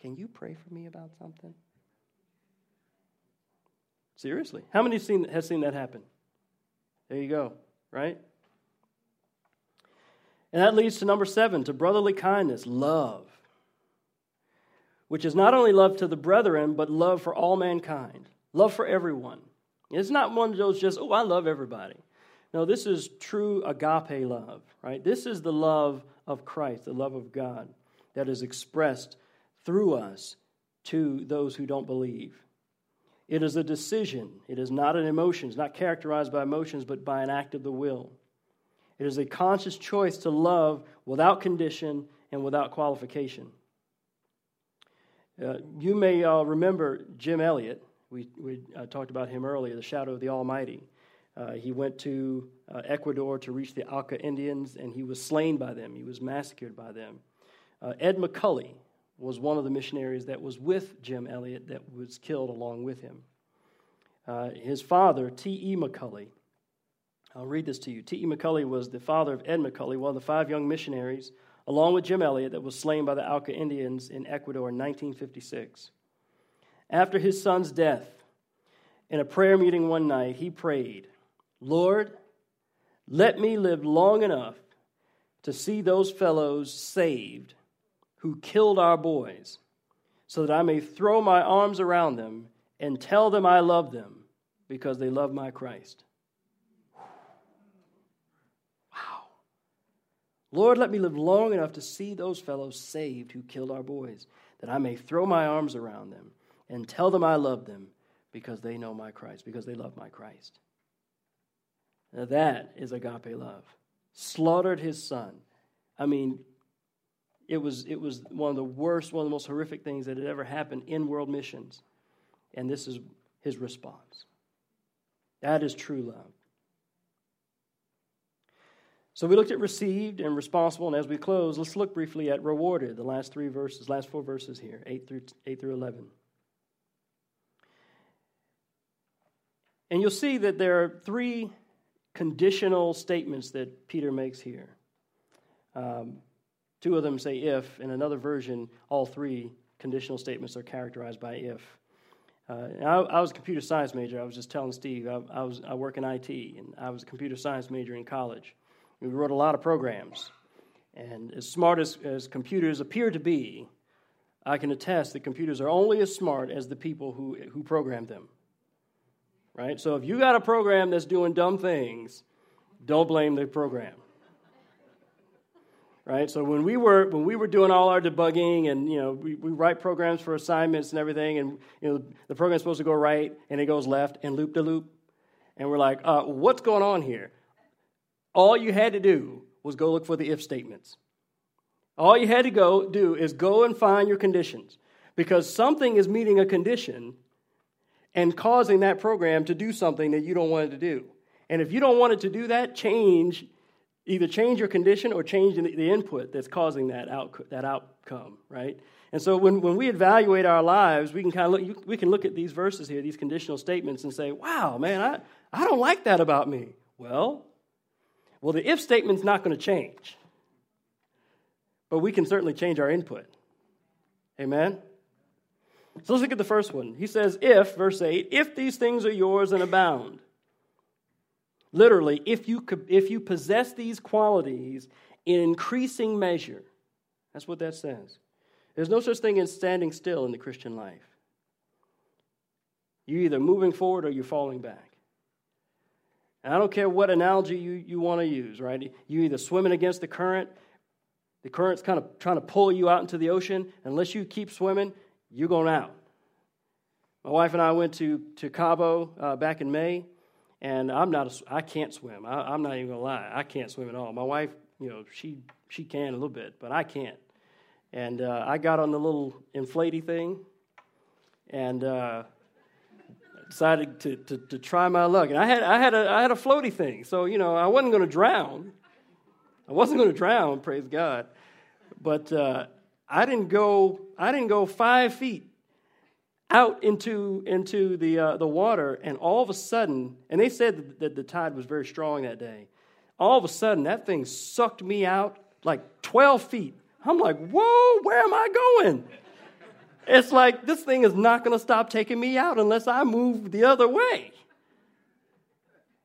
can you pray for me about something? Seriously. How many seen, has seen that happen? There you go, right? And that leads to number seven, to brotherly kindness, love, which is not only love to the brethren, but love for all mankind, love for everyone. It's not one of those just, oh, I love everybody. No, this is true agape love, right? This is the love of Christ, the love of God that is expressed through us to those who don't believe. It is a decision. It is not an emotion. It's not characterized by emotions, but by an act of the will. It is a conscious choice to love without condition and without qualification. Uh, you may uh, remember Jim Elliot. We, we uh, talked about him earlier, the shadow of the Almighty. Uh, he went to uh, Ecuador to reach the Auca Indians, and he was slain by them. He was massacred by them. Uh, Ed McCully was one of the missionaries that was with Jim Elliot that was killed along with him. his father, T.E. McCully, I'll read this to you. T.E. McCully was the father of Ed McCully, one of the five young missionaries along with Jim Elliot, that was slain by the Auca Indians in Ecuador in 1956. After his son's death, in a prayer meeting one night, he prayed, Lord, let me live long enough to see those fellows saved who killed our boys, so that I may throw my arms around them and tell them I love them because they love my Christ. Wow. Lord, let me live long enough to see those fellows saved who killed our boys, that I may throw my arms around them and tell them I love them because they know my Christ, because they love my Christ. Now that is agape love. Slaughtered his son. I mean, it was, it was one of the worst, one of the most horrific things that had ever happened in world missions. And this is his response. That is true love. So we looked at received and responsible, and as we close, let's look briefly at rewarded, the last three verses, last four verses here, 8 through, 8 through 11. And you'll see that there are three conditional statements that Peter makes here. Um, two of them say if, in another version, all three conditional statements are characterized by if. Uh, I, I, was a computer science major. I was just telling Steve, I, I, was, I work in IT, and I was a computer science major in college. We wrote a lot of programs. And as smart as, as computers appear to be, I can attest that computers are only as smart as the people who, who programmed them right? So if you got a program that's doing dumb things, don't blame the program. Right? So when we were when we were doing all our debugging and you know we, we write programs for assignments and everything and you know the program's supposed to go right and it goes left and loop to loop and we're like uh, what's going on here all you had to do was go look for the if statements all you had to go do is go and find your conditions because something is meeting a condition and causing that program to do something that you don't want it to do. And if you don't want it to do that, change either change your condition or change the input that's causing that, out, that outcome, right? And so when, when we evaluate our lives, we can kind of look, we can look at these verses here, these conditional statements, and say, wow, man, I, I don't like that about me. Well, well, the if statement's not going to change. But we can certainly change our input. Amen? So let's look at the first one. He says, if, verse 8, if these things are yours and abound. Literally, if you, if you possess these qualities in increasing measure. That's what that says. There's no such thing as standing still in the Christian life. You're either moving forward or you're falling back. And I don't care what analogy you, you want to use, right? You're either swimming against the current, the current's kind of trying to pull you out into the ocean. Unless you keep swimming, you're going out. My wife and I went to, to Cabo uh, back in May, and I'm not a, I can't swim. I, am not even gonna lie. I can't swim at all. My wife, you know, she she can a little bit, but I can't. And uh, I got on the little inflatey thing, and uh, decided to, to, to try my luck. And I had I had a I had a floaty thing, so you know I wasn't to drown. I wasn't to drown, praise God. But uh, I didn't go, I didn't go five feet out into, into the, uh, the water, and all of a sudden, and they said that the tide was very strong that day. All of a sudden, that thing sucked me out like 12 feet. I'm like, whoa, where am I going? It's like this thing is not going to stop taking me out unless I move the other way.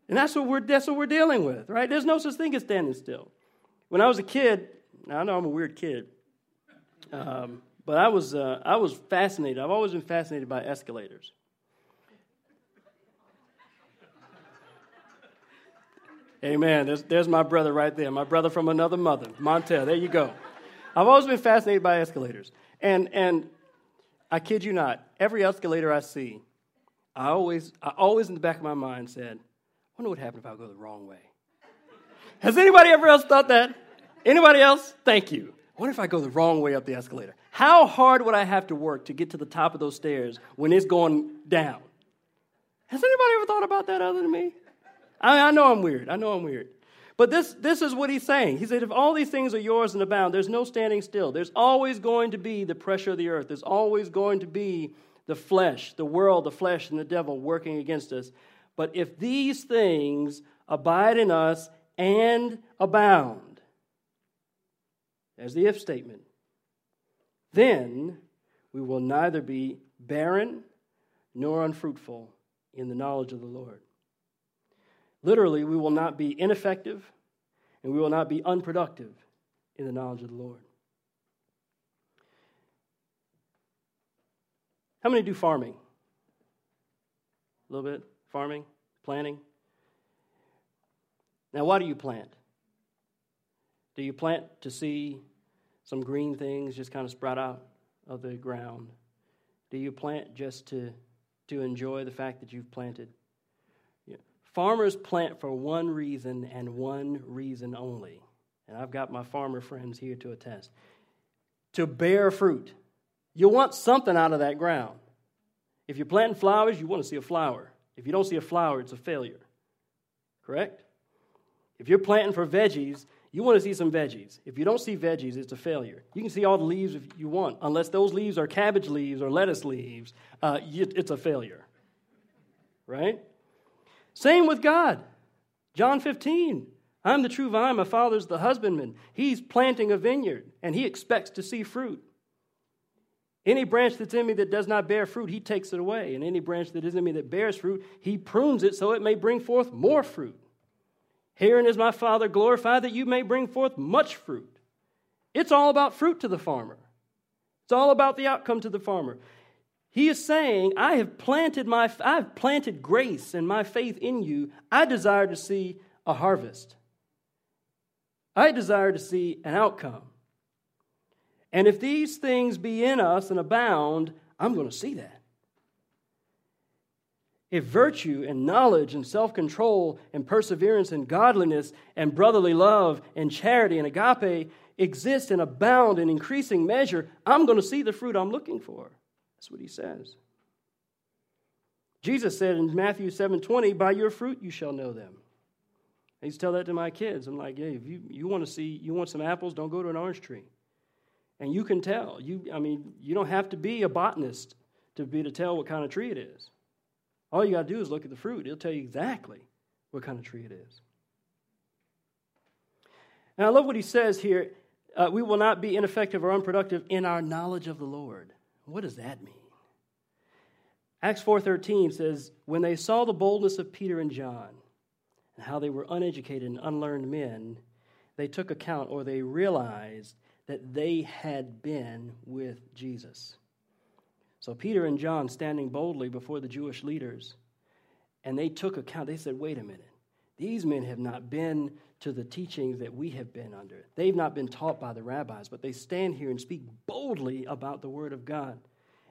And that's what we're that's what we're dealing with, right? There's no such thing as standing still. When I was a kid, I know I'm a weird kid, um, but I was, uh, I was fascinated. I've always been fascinated by escalators. Amen. There's, there's my brother right there, my brother from another mother, Montel. There you go. I've always been fascinated by escalators. And, and I kid you not, every escalator I see, I always, I always in the back of my mind said, I wonder what happened if I go the wrong way. Has anybody ever else thought that? Anybody else? Thank you. What if I go the wrong way up the escalator? How hard would I have to work to get to the top of those stairs when it's going down? Has anybody ever thought about that other than me? I, I know I'm weird. I know I'm weird. But this, this is what he's saying. He said, if all these things are yours and abound, there's no standing still. There's always going to be the pressure of the earth. There's always going to be the flesh, the world, the flesh, and the devil working against us. But if these things abide in us and abound, There's the if statement. Then we will neither be barren nor unfruitful in the knowledge of the Lord. Literally, we will not be ineffective and we will not be unproductive in the knowledge of the Lord. How many do farming? A little bit? Farming? Planting? Now, why do you plant? Do you plant to see some green things just kind of sprout out of the ground? Do you plant just to, to enjoy the fact that you've planted? Yeah. Farmers plant for one reason and one reason only. And I've got my farmer friends here to attest to bear fruit. You want something out of that ground. If you're planting flowers, you want to see a flower. If you don't see a flower, it's a failure. Correct? If you're planting for veggies, you want to see some veggies. If you don't see veggies, it's a failure. You can see all the leaves if you want. Unless those leaves are cabbage leaves or lettuce leaves, uh, it's a failure. Right? Same with God. John 15. I'm the true vine, my father's the husbandman. He's planting a vineyard, and he expects to see fruit. Any branch that's in me that does not bear fruit, he takes it away. And any branch that is in me that bears fruit, he prunes it so it may bring forth more fruit. Herein is my Father glorified that you may bring forth much fruit. It's all about fruit to the farmer. It's all about the outcome to the farmer. He is saying, I have planted my I've planted grace and my faith in you. I desire to see a harvest. I desire to see an outcome. And if these things be in us and abound, I'm going to see that. If virtue and knowledge and self control and perseverance and godliness and brotherly love and charity and agape exist and abound in increasing measure, I'm going to see the fruit I'm looking for. That's what he says. Jesus said in Matthew 7:20, "By your fruit you shall know them." I used to tell that to my kids. I'm like, "Hey, if you, you want to see, you want some apples, don't go to an orange tree." And you can tell. You, I mean, you don't have to be a botanist to be to tell what kind of tree it is. All you got to do is look at the fruit. It'll tell you exactly what kind of tree it is. And I love what he says here. Uh, we will not be ineffective or unproductive in our knowledge of the Lord. What does that mean? Acts 4:13 says, "When they saw the boldness of Peter and John and how they were uneducated and unlearned men, they took account or they realized that they had been with Jesus. So Peter and John standing boldly before the Jewish leaders, and they took account. They said, wait a minute. These men have not been to the teachings that we have been under. They've not been taught by the rabbis, but they stand here and speak boldly about the Word of God.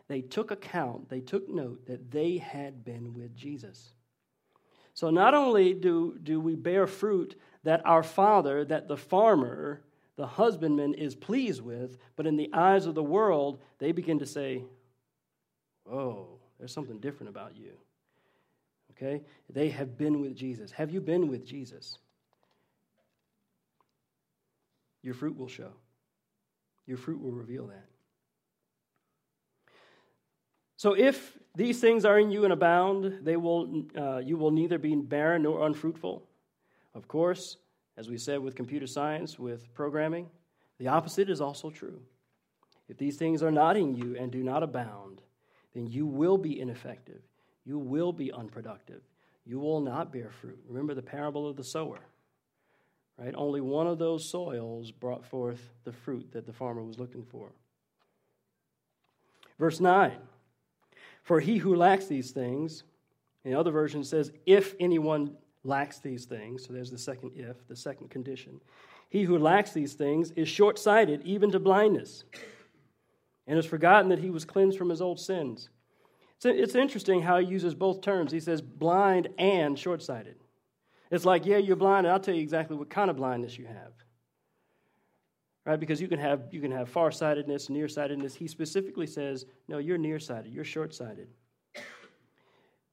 They took account, they took note that they had been with Jesus. So not only do, do we bear fruit that our Father, that the farmer, the husbandman is pleased with, but in the eyes of the world, they begin to say, Oh, there's something different about you. Okay? They have been with Jesus. Have you been with Jesus? Your fruit will show. Your fruit will reveal that. So if these things are in you and abound, they will, uh, you will neither be barren nor unfruitful. Of course, as we said with computer science, with programming, the opposite is also true. If these things are not in you and do not abound, then you will be ineffective. You will be unproductive. You will not bear fruit. Remember the parable of the sower. Right? Only one of those soils brought forth the fruit that the farmer was looking for. Verse 9 For he who lacks these things, in other version says, if anyone lacks these things. So there's the second if, the second condition. He who lacks these things is short sighted, even to blindness, and has forgotten that he was cleansed from his old sins. It's interesting how he uses both terms. He says blind and short sighted. It's like, yeah, you're blind, and I'll tell you exactly what kind of blindness you have. Right? Because you can have, you can have farsightedness, nearsightedness. He specifically says, no, you're nearsighted, you're short sighted.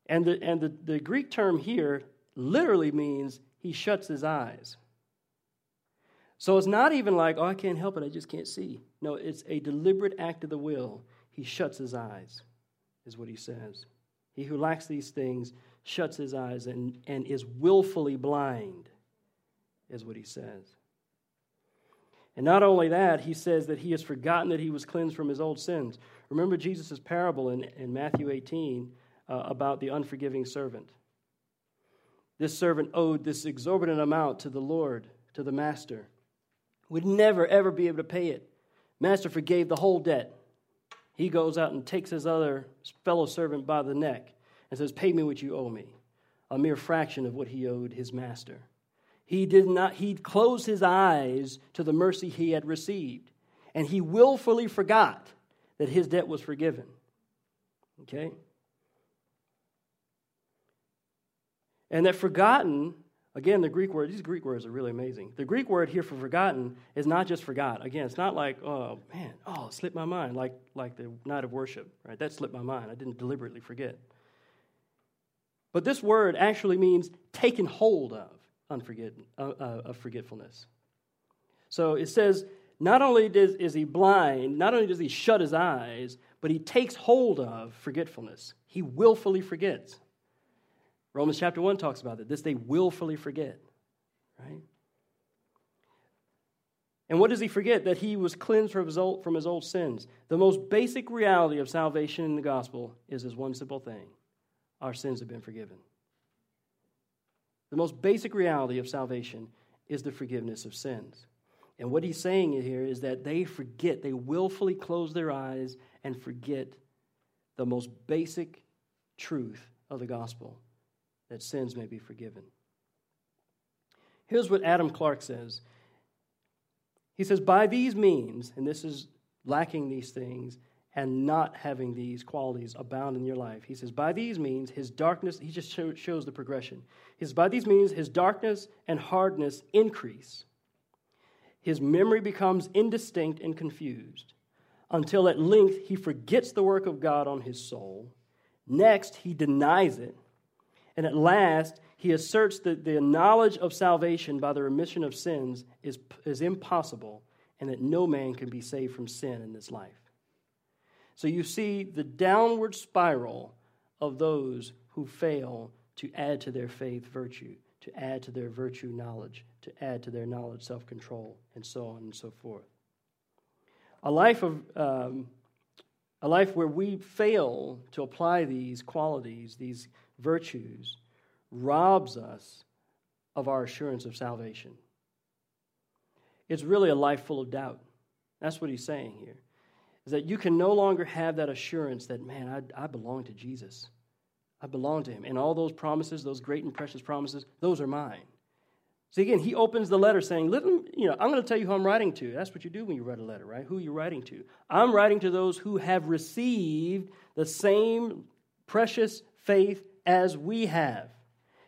And, the, and the, the Greek term here literally means he shuts his eyes. So it's not even like, oh, I can't help it, I just can't see. No, it's a deliberate act of the will. He shuts his eyes, is what he says. He who lacks these things shuts his eyes and, and is willfully blind, is what he says. And not only that, he says that he has forgotten that he was cleansed from his old sins. Remember Jesus' parable in, in Matthew 18 uh, about the unforgiving servant. This servant owed this exorbitant amount to the Lord, to the master. Would never, ever be able to pay it. Master forgave the whole debt. He goes out and takes his other fellow servant by the neck and says, Pay me what you owe me. A mere fraction of what he owed his master. He did not, he closed his eyes to the mercy he had received, and he willfully forgot that his debt was forgiven. Okay? And that forgotten, again, the Greek word, these Greek words are really amazing. The Greek word here for forgotten is not just forgot. Again, it's not like, oh man, oh, it slipped my mind, like, like the night of worship, right? That slipped my mind. I didn't deliberately forget. But this word actually means taken hold of unforget, uh, uh, of forgetfulness. So it says, not only does, is he blind, not only does he shut his eyes, but he takes hold of forgetfulness. He willfully forgets. Romans chapter 1 talks about that. This they willfully forget, right? And what does he forget? That he was cleansed from his, old, from his old sins. The most basic reality of salvation in the gospel is this one simple thing our sins have been forgiven. The most basic reality of salvation is the forgiveness of sins. And what he's saying here is that they forget, they willfully close their eyes and forget the most basic truth of the gospel that sins may be forgiven. Here's what Adam Clarke says He says, By these means, and this is lacking these things, and not having these qualities abound in your life. He says, by these means, his darkness, he just show, shows the progression. He says, by these means, his darkness and hardness increase. His memory becomes indistinct and confused until at length he forgets the work of God on his soul. Next, he denies it. And at last, he asserts that the knowledge of salvation by the remission of sins is, is impossible and that no man can be saved from sin in this life. So you see the downward spiral of those who fail to add to their faith virtue, to add to their virtue knowledge, to add to their knowledge self control, and so on and so forth. A life of um, a life where we fail to apply these qualities, these virtues, robs us of our assurance of salvation. It's really a life full of doubt. That's what he's saying here is that you can no longer have that assurance that, man, I, I belong to Jesus. I belong to him. And all those promises, those great and precious promises, those are mine. See, again, he opens the letter saying, Listen, you know, I'm going to tell you who I'm writing to. That's what you do when you write a letter, right? Who are you're writing to. I'm writing to those who have received the same precious faith as we have.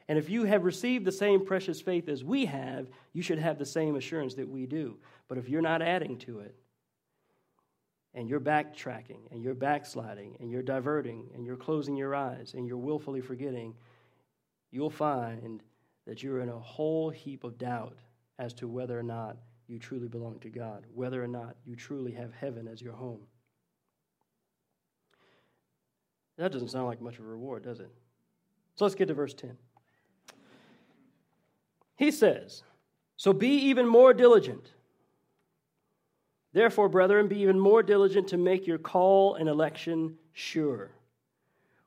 And if you have received the same precious faith as we have, you should have the same assurance that we do. But if you're not adding to it, and you're backtracking and you're backsliding and you're diverting and you're closing your eyes and you're willfully forgetting, you'll find that you're in a whole heap of doubt as to whether or not you truly belong to God, whether or not you truly have heaven as your home. That doesn't sound like much of a reward, does it? So let's get to verse 10. He says, So be even more diligent Therefore, brethren, be even more diligent to make your call and election sure.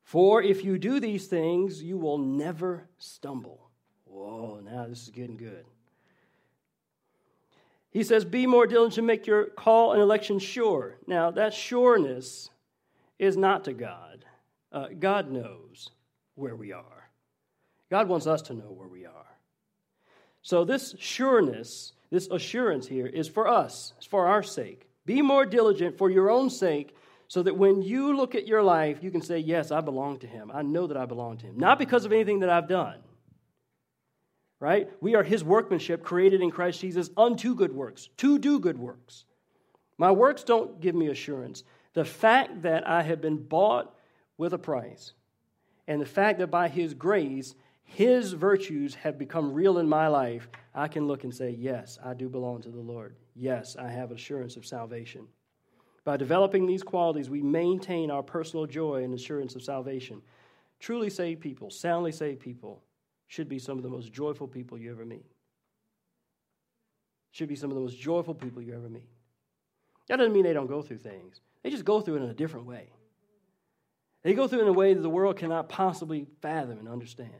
For if you do these things, you will never stumble. Whoa, now this is getting good. He says, Be more diligent to make your call and election sure. Now, that sureness is not to God. Uh, God knows where we are, God wants us to know where we are. So, this sureness this assurance here is for us, it's for our sake. Be more diligent for your own sake so that when you look at your life, you can say, Yes, I belong to Him. I know that I belong to Him. Not because of anything that I've done, right? We are His workmanship created in Christ Jesus unto good works, to do good works. My works don't give me assurance. The fact that I have been bought with a price, and the fact that by His grace, his virtues have become real in my life, I can look and say, Yes, I do belong to the Lord. Yes, I have assurance of salvation. By developing these qualities, we maintain our personal joy and assurance of salvation. Truly saved people, soundly saved people, should be some of the most joyful people you ever meet. should be some of the most joyful people you ever meet. That doesn't mean they don't go through things, they just go through it in a different way. They go through in a way that the world cannot possibly fathom and understand.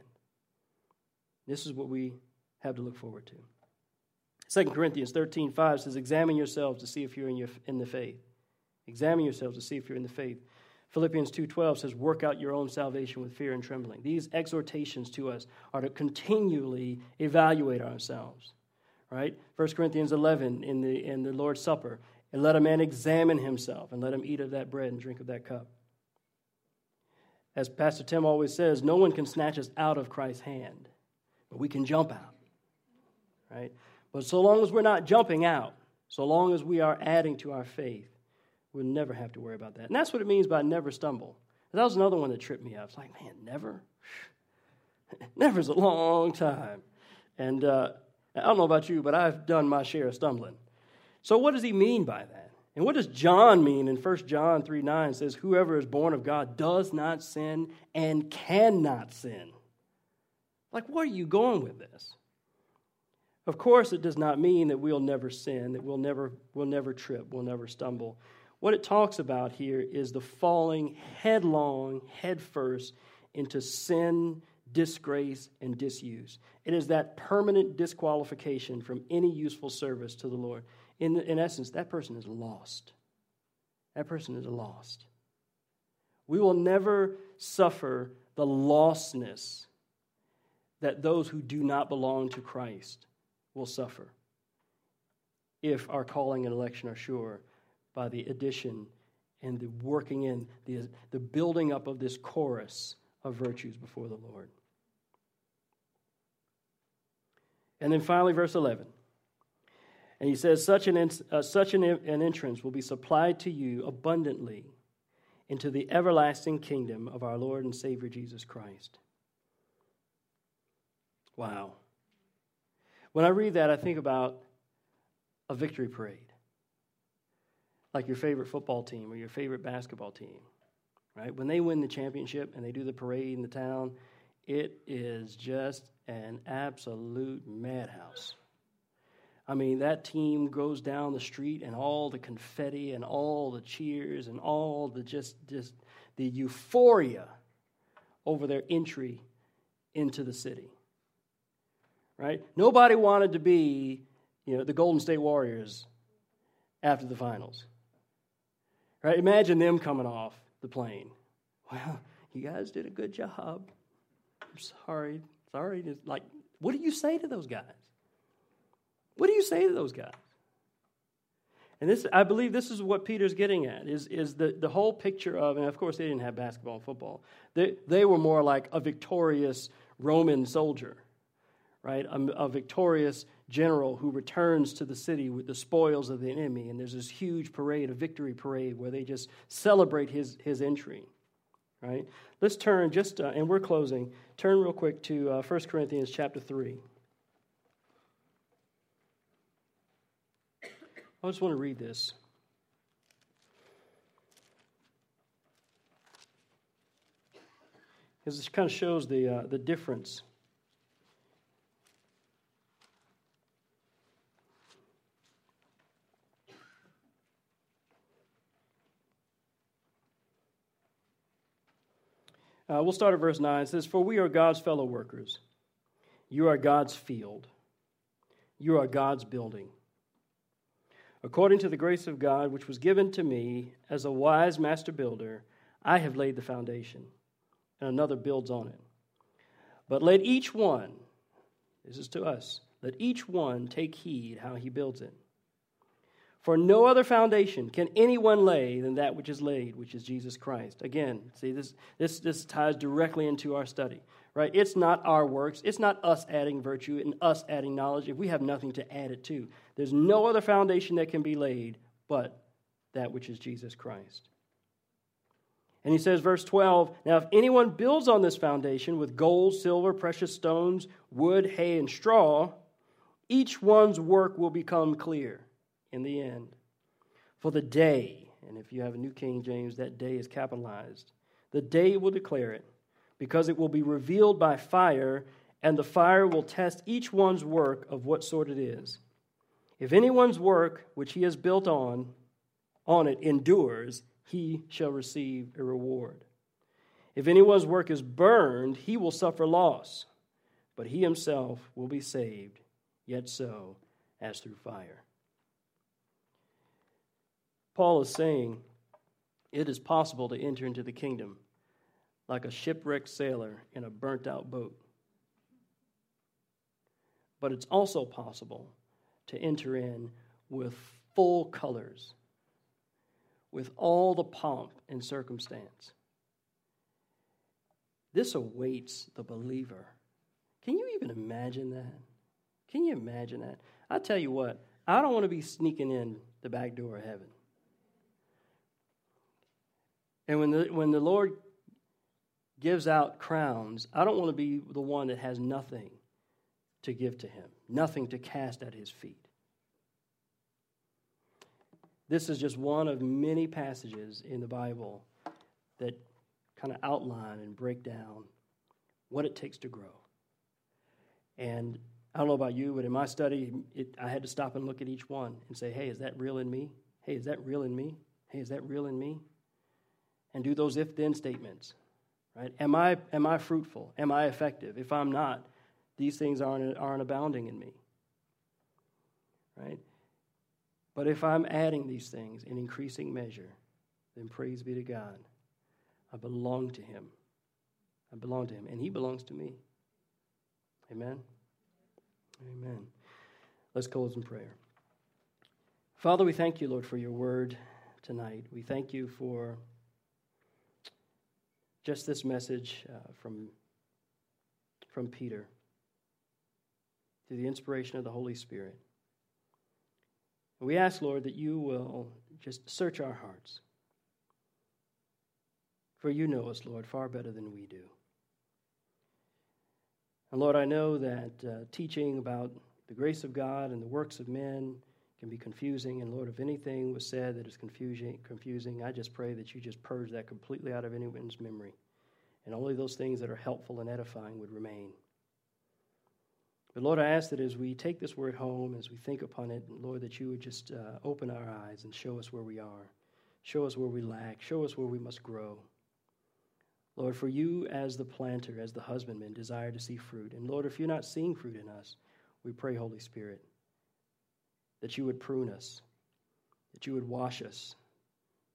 This is what we have to look forward to. 2 Corinthians 13 5 says, Examine yourselves to see if you're in, your, in the faith. Examine yourselves to see if you're in the faith. Philippians 2:12 says work out your own salvation with fear and trembling. These exhortations to us are to continually evaluate ourselves. Right? 1 Corinthians 11 in the in the Lord's Supper, and let a man examine himself and let him eat of that bread and drink of that cup. As Pastor Tim always says, no one can snatch us out of Christ's hand, but we can jump out. Right? But so long as we're not jumping out, so long as we are adding to our faith, we'll never have to worry about that. And that's what it means by never stumble. That was another one that tripped me up. It's like, man, never? [LAUGHS] Never's a long time. And uh, I don't know about you, but I've done my share of stumbling. So, what does he mean by that? And what does John mean in 1 John 3 9 says, Whoever is born of God does not sin and cannot sin. Like, where are you going with this? Of course, it does not mean that we'll never sin, that we'll never, we'll never trip, we'll never stumble. What it talks about here is the falling headlong, headfirst into sin, disgrace, and disuse. It is that permanent disqualification from any useful service to the Lord. In, in essence, that person is lost. That person is lost. We will never suffer the lostness that those who do not belong to Christ will suffer if our calling and election are sure by the addition and the working in, the, the building up of this chorus of virtues before the Lord. And then finally, verse 11. And he says, Such, an, uh, such an, an entrance will be supplied to you abundantly into the everlasting kingdom of our Lord and Savior Jesus Christ. Wow. When I read that, I think about a victory parade, like your favorite football team or your favorite basketball team, right? When they win the championship and they do the parade in the town, it is just an absolute madhouse. I mean, that team goes down the street and all the confetti and all the cheers and all the just, just the euphoria over their entry into the city right? Nobody wanted to be, you know, the Golden State Warriors after the finals. Right? Imagine them coming off the plane. [LAUGHS] Well, you guys did a good job. I'm sorry. Sorry. Like, what do you say to those guys? What do you say to those guys? And this, I believe this is what Peter's getting at, is, is the, the whole picture of, and of course they didn't have basketball and football. They, they were more like a victorious Roman soldier right? A, a, victorious general who returns to the city with the spoils of the enemy. And there's this huge parade, a victory parade, where they just celebrate his, his entry, right? Let's turn just, uh, and we're closing, turn real quick to uh, 1 Corinthians chapter 3. I just want to read this. Because this kind of shows the, uh, the difference Uh, we'll start at verse 9. It says, For we are God's fellow workers. You are God's field. You are God's building. According to the grace of God, which was given to me as a wise master builder, I have laid the foundation, and another builds on it. But let each one, this is to us, let each one take heed how he builds it. For no other foundation can anyone lay than that which is laid, which is Jesus Christ. Again, see, this, this, this ties directly into our study, right? It's not our works. It's not us adding virtue and us adding knowledge if we have nothing to add it to. There's no other foundation that can be laid but that which is Jesus Christ. And he says, verse 12 Now, if anyone builds on this foundation with gold, silver, precious stones, wood, hay, and straw, each one's work will become clear in the end. For the day, and if you have a New King James, that day is capitalized, the day will declare it, because it will be revealed by fire, and the fire will test each one's work of what sort it is. If anyone's work which he has built on, on it endures, he shall receive a reward. If anyone's work is burned, he will suffer loss, but he himself will be saved, yet so as through fire. Paul is saying it is possible to enter into the kingdom like a shipwrecked sailor in a burnt out boat. But it's also possible to enter in with full colors, with all the pomp and circumstance. This awaits the believer. Can you even imagine that? Can you imagine that? I tell you what, I don't want to be sneaking in the back door of heaven. And when the, when the Lord gives out crowns, I don't want to be the one that has nothing to give to him, nothing to cast at his feet. This is just one of many passages in the Bible that kind of outline and break down what it takes to grow. And I don't know about you, but in my study, it, I had to stop and look at each one and say, hey, is that real in me? Hey, is that real in me? Hey, is that real in me? And do those if then statements. Right? Am I, am I fruitful? Am I effective? If I'm not, these things aren't, aren't abounding in me. Right? But if I'm adding these things in increasing measure, then praise be to God. I belong to Him. I belong to Him, and He belongs to me. Amen. Amen. Let's close in prayer. Father, we thank you, Lord, for your word tonight. We thank you for just this message uh, from, from Peter through the inspiration of the Holy Spirit. We ask, Lord, that you will just search our hearts. For you know us, Lord, far better than we do. And Lord, I know that uh, teaching about the grace of God and the works of men can be confusing. And Lord, if anything was said that is confusing, confusing, I just pray that you just purge that completely out of anyone's memory. And only those things that are helpful and edifying would remain. But Lord, I ask that as we take this word home, as we think upon it, Lord, that you would just uh, open our eyes and show us where we are. Show us where we lack. Show us where we must grow. Lord, for you as the planter, as the husbandman, desire to see fruit. And Lord, if you're not seeing fruit in us, we pray, Holy Spirit, that you would prune us, that you would wash us,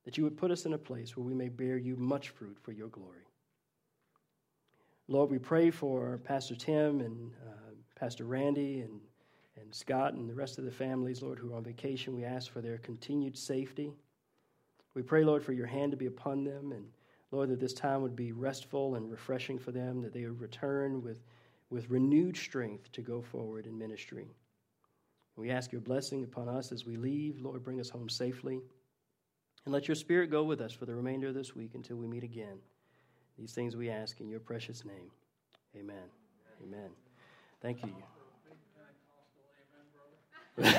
that you would put us in a place where we may bear you much fruit for your glory. Lord, we pray for Pastor Tim and uh, Pastor Randy and, and Scott and the rest of the families, Lord, who are on vacation. We ask for their continued safety. We pray, Lord, for your hand to be upon them and Lord, that this time would be restful and refreshing for them, that they would return with, with renewed strength to go forward in ministry. We ask your blessing upon us as we leave. Lord, bring us home safely. And let your spirit go with us for the remainder of this week until we meet again. These things we ask in your precious name. Amen. Amen. Thank you. [LAUGHS]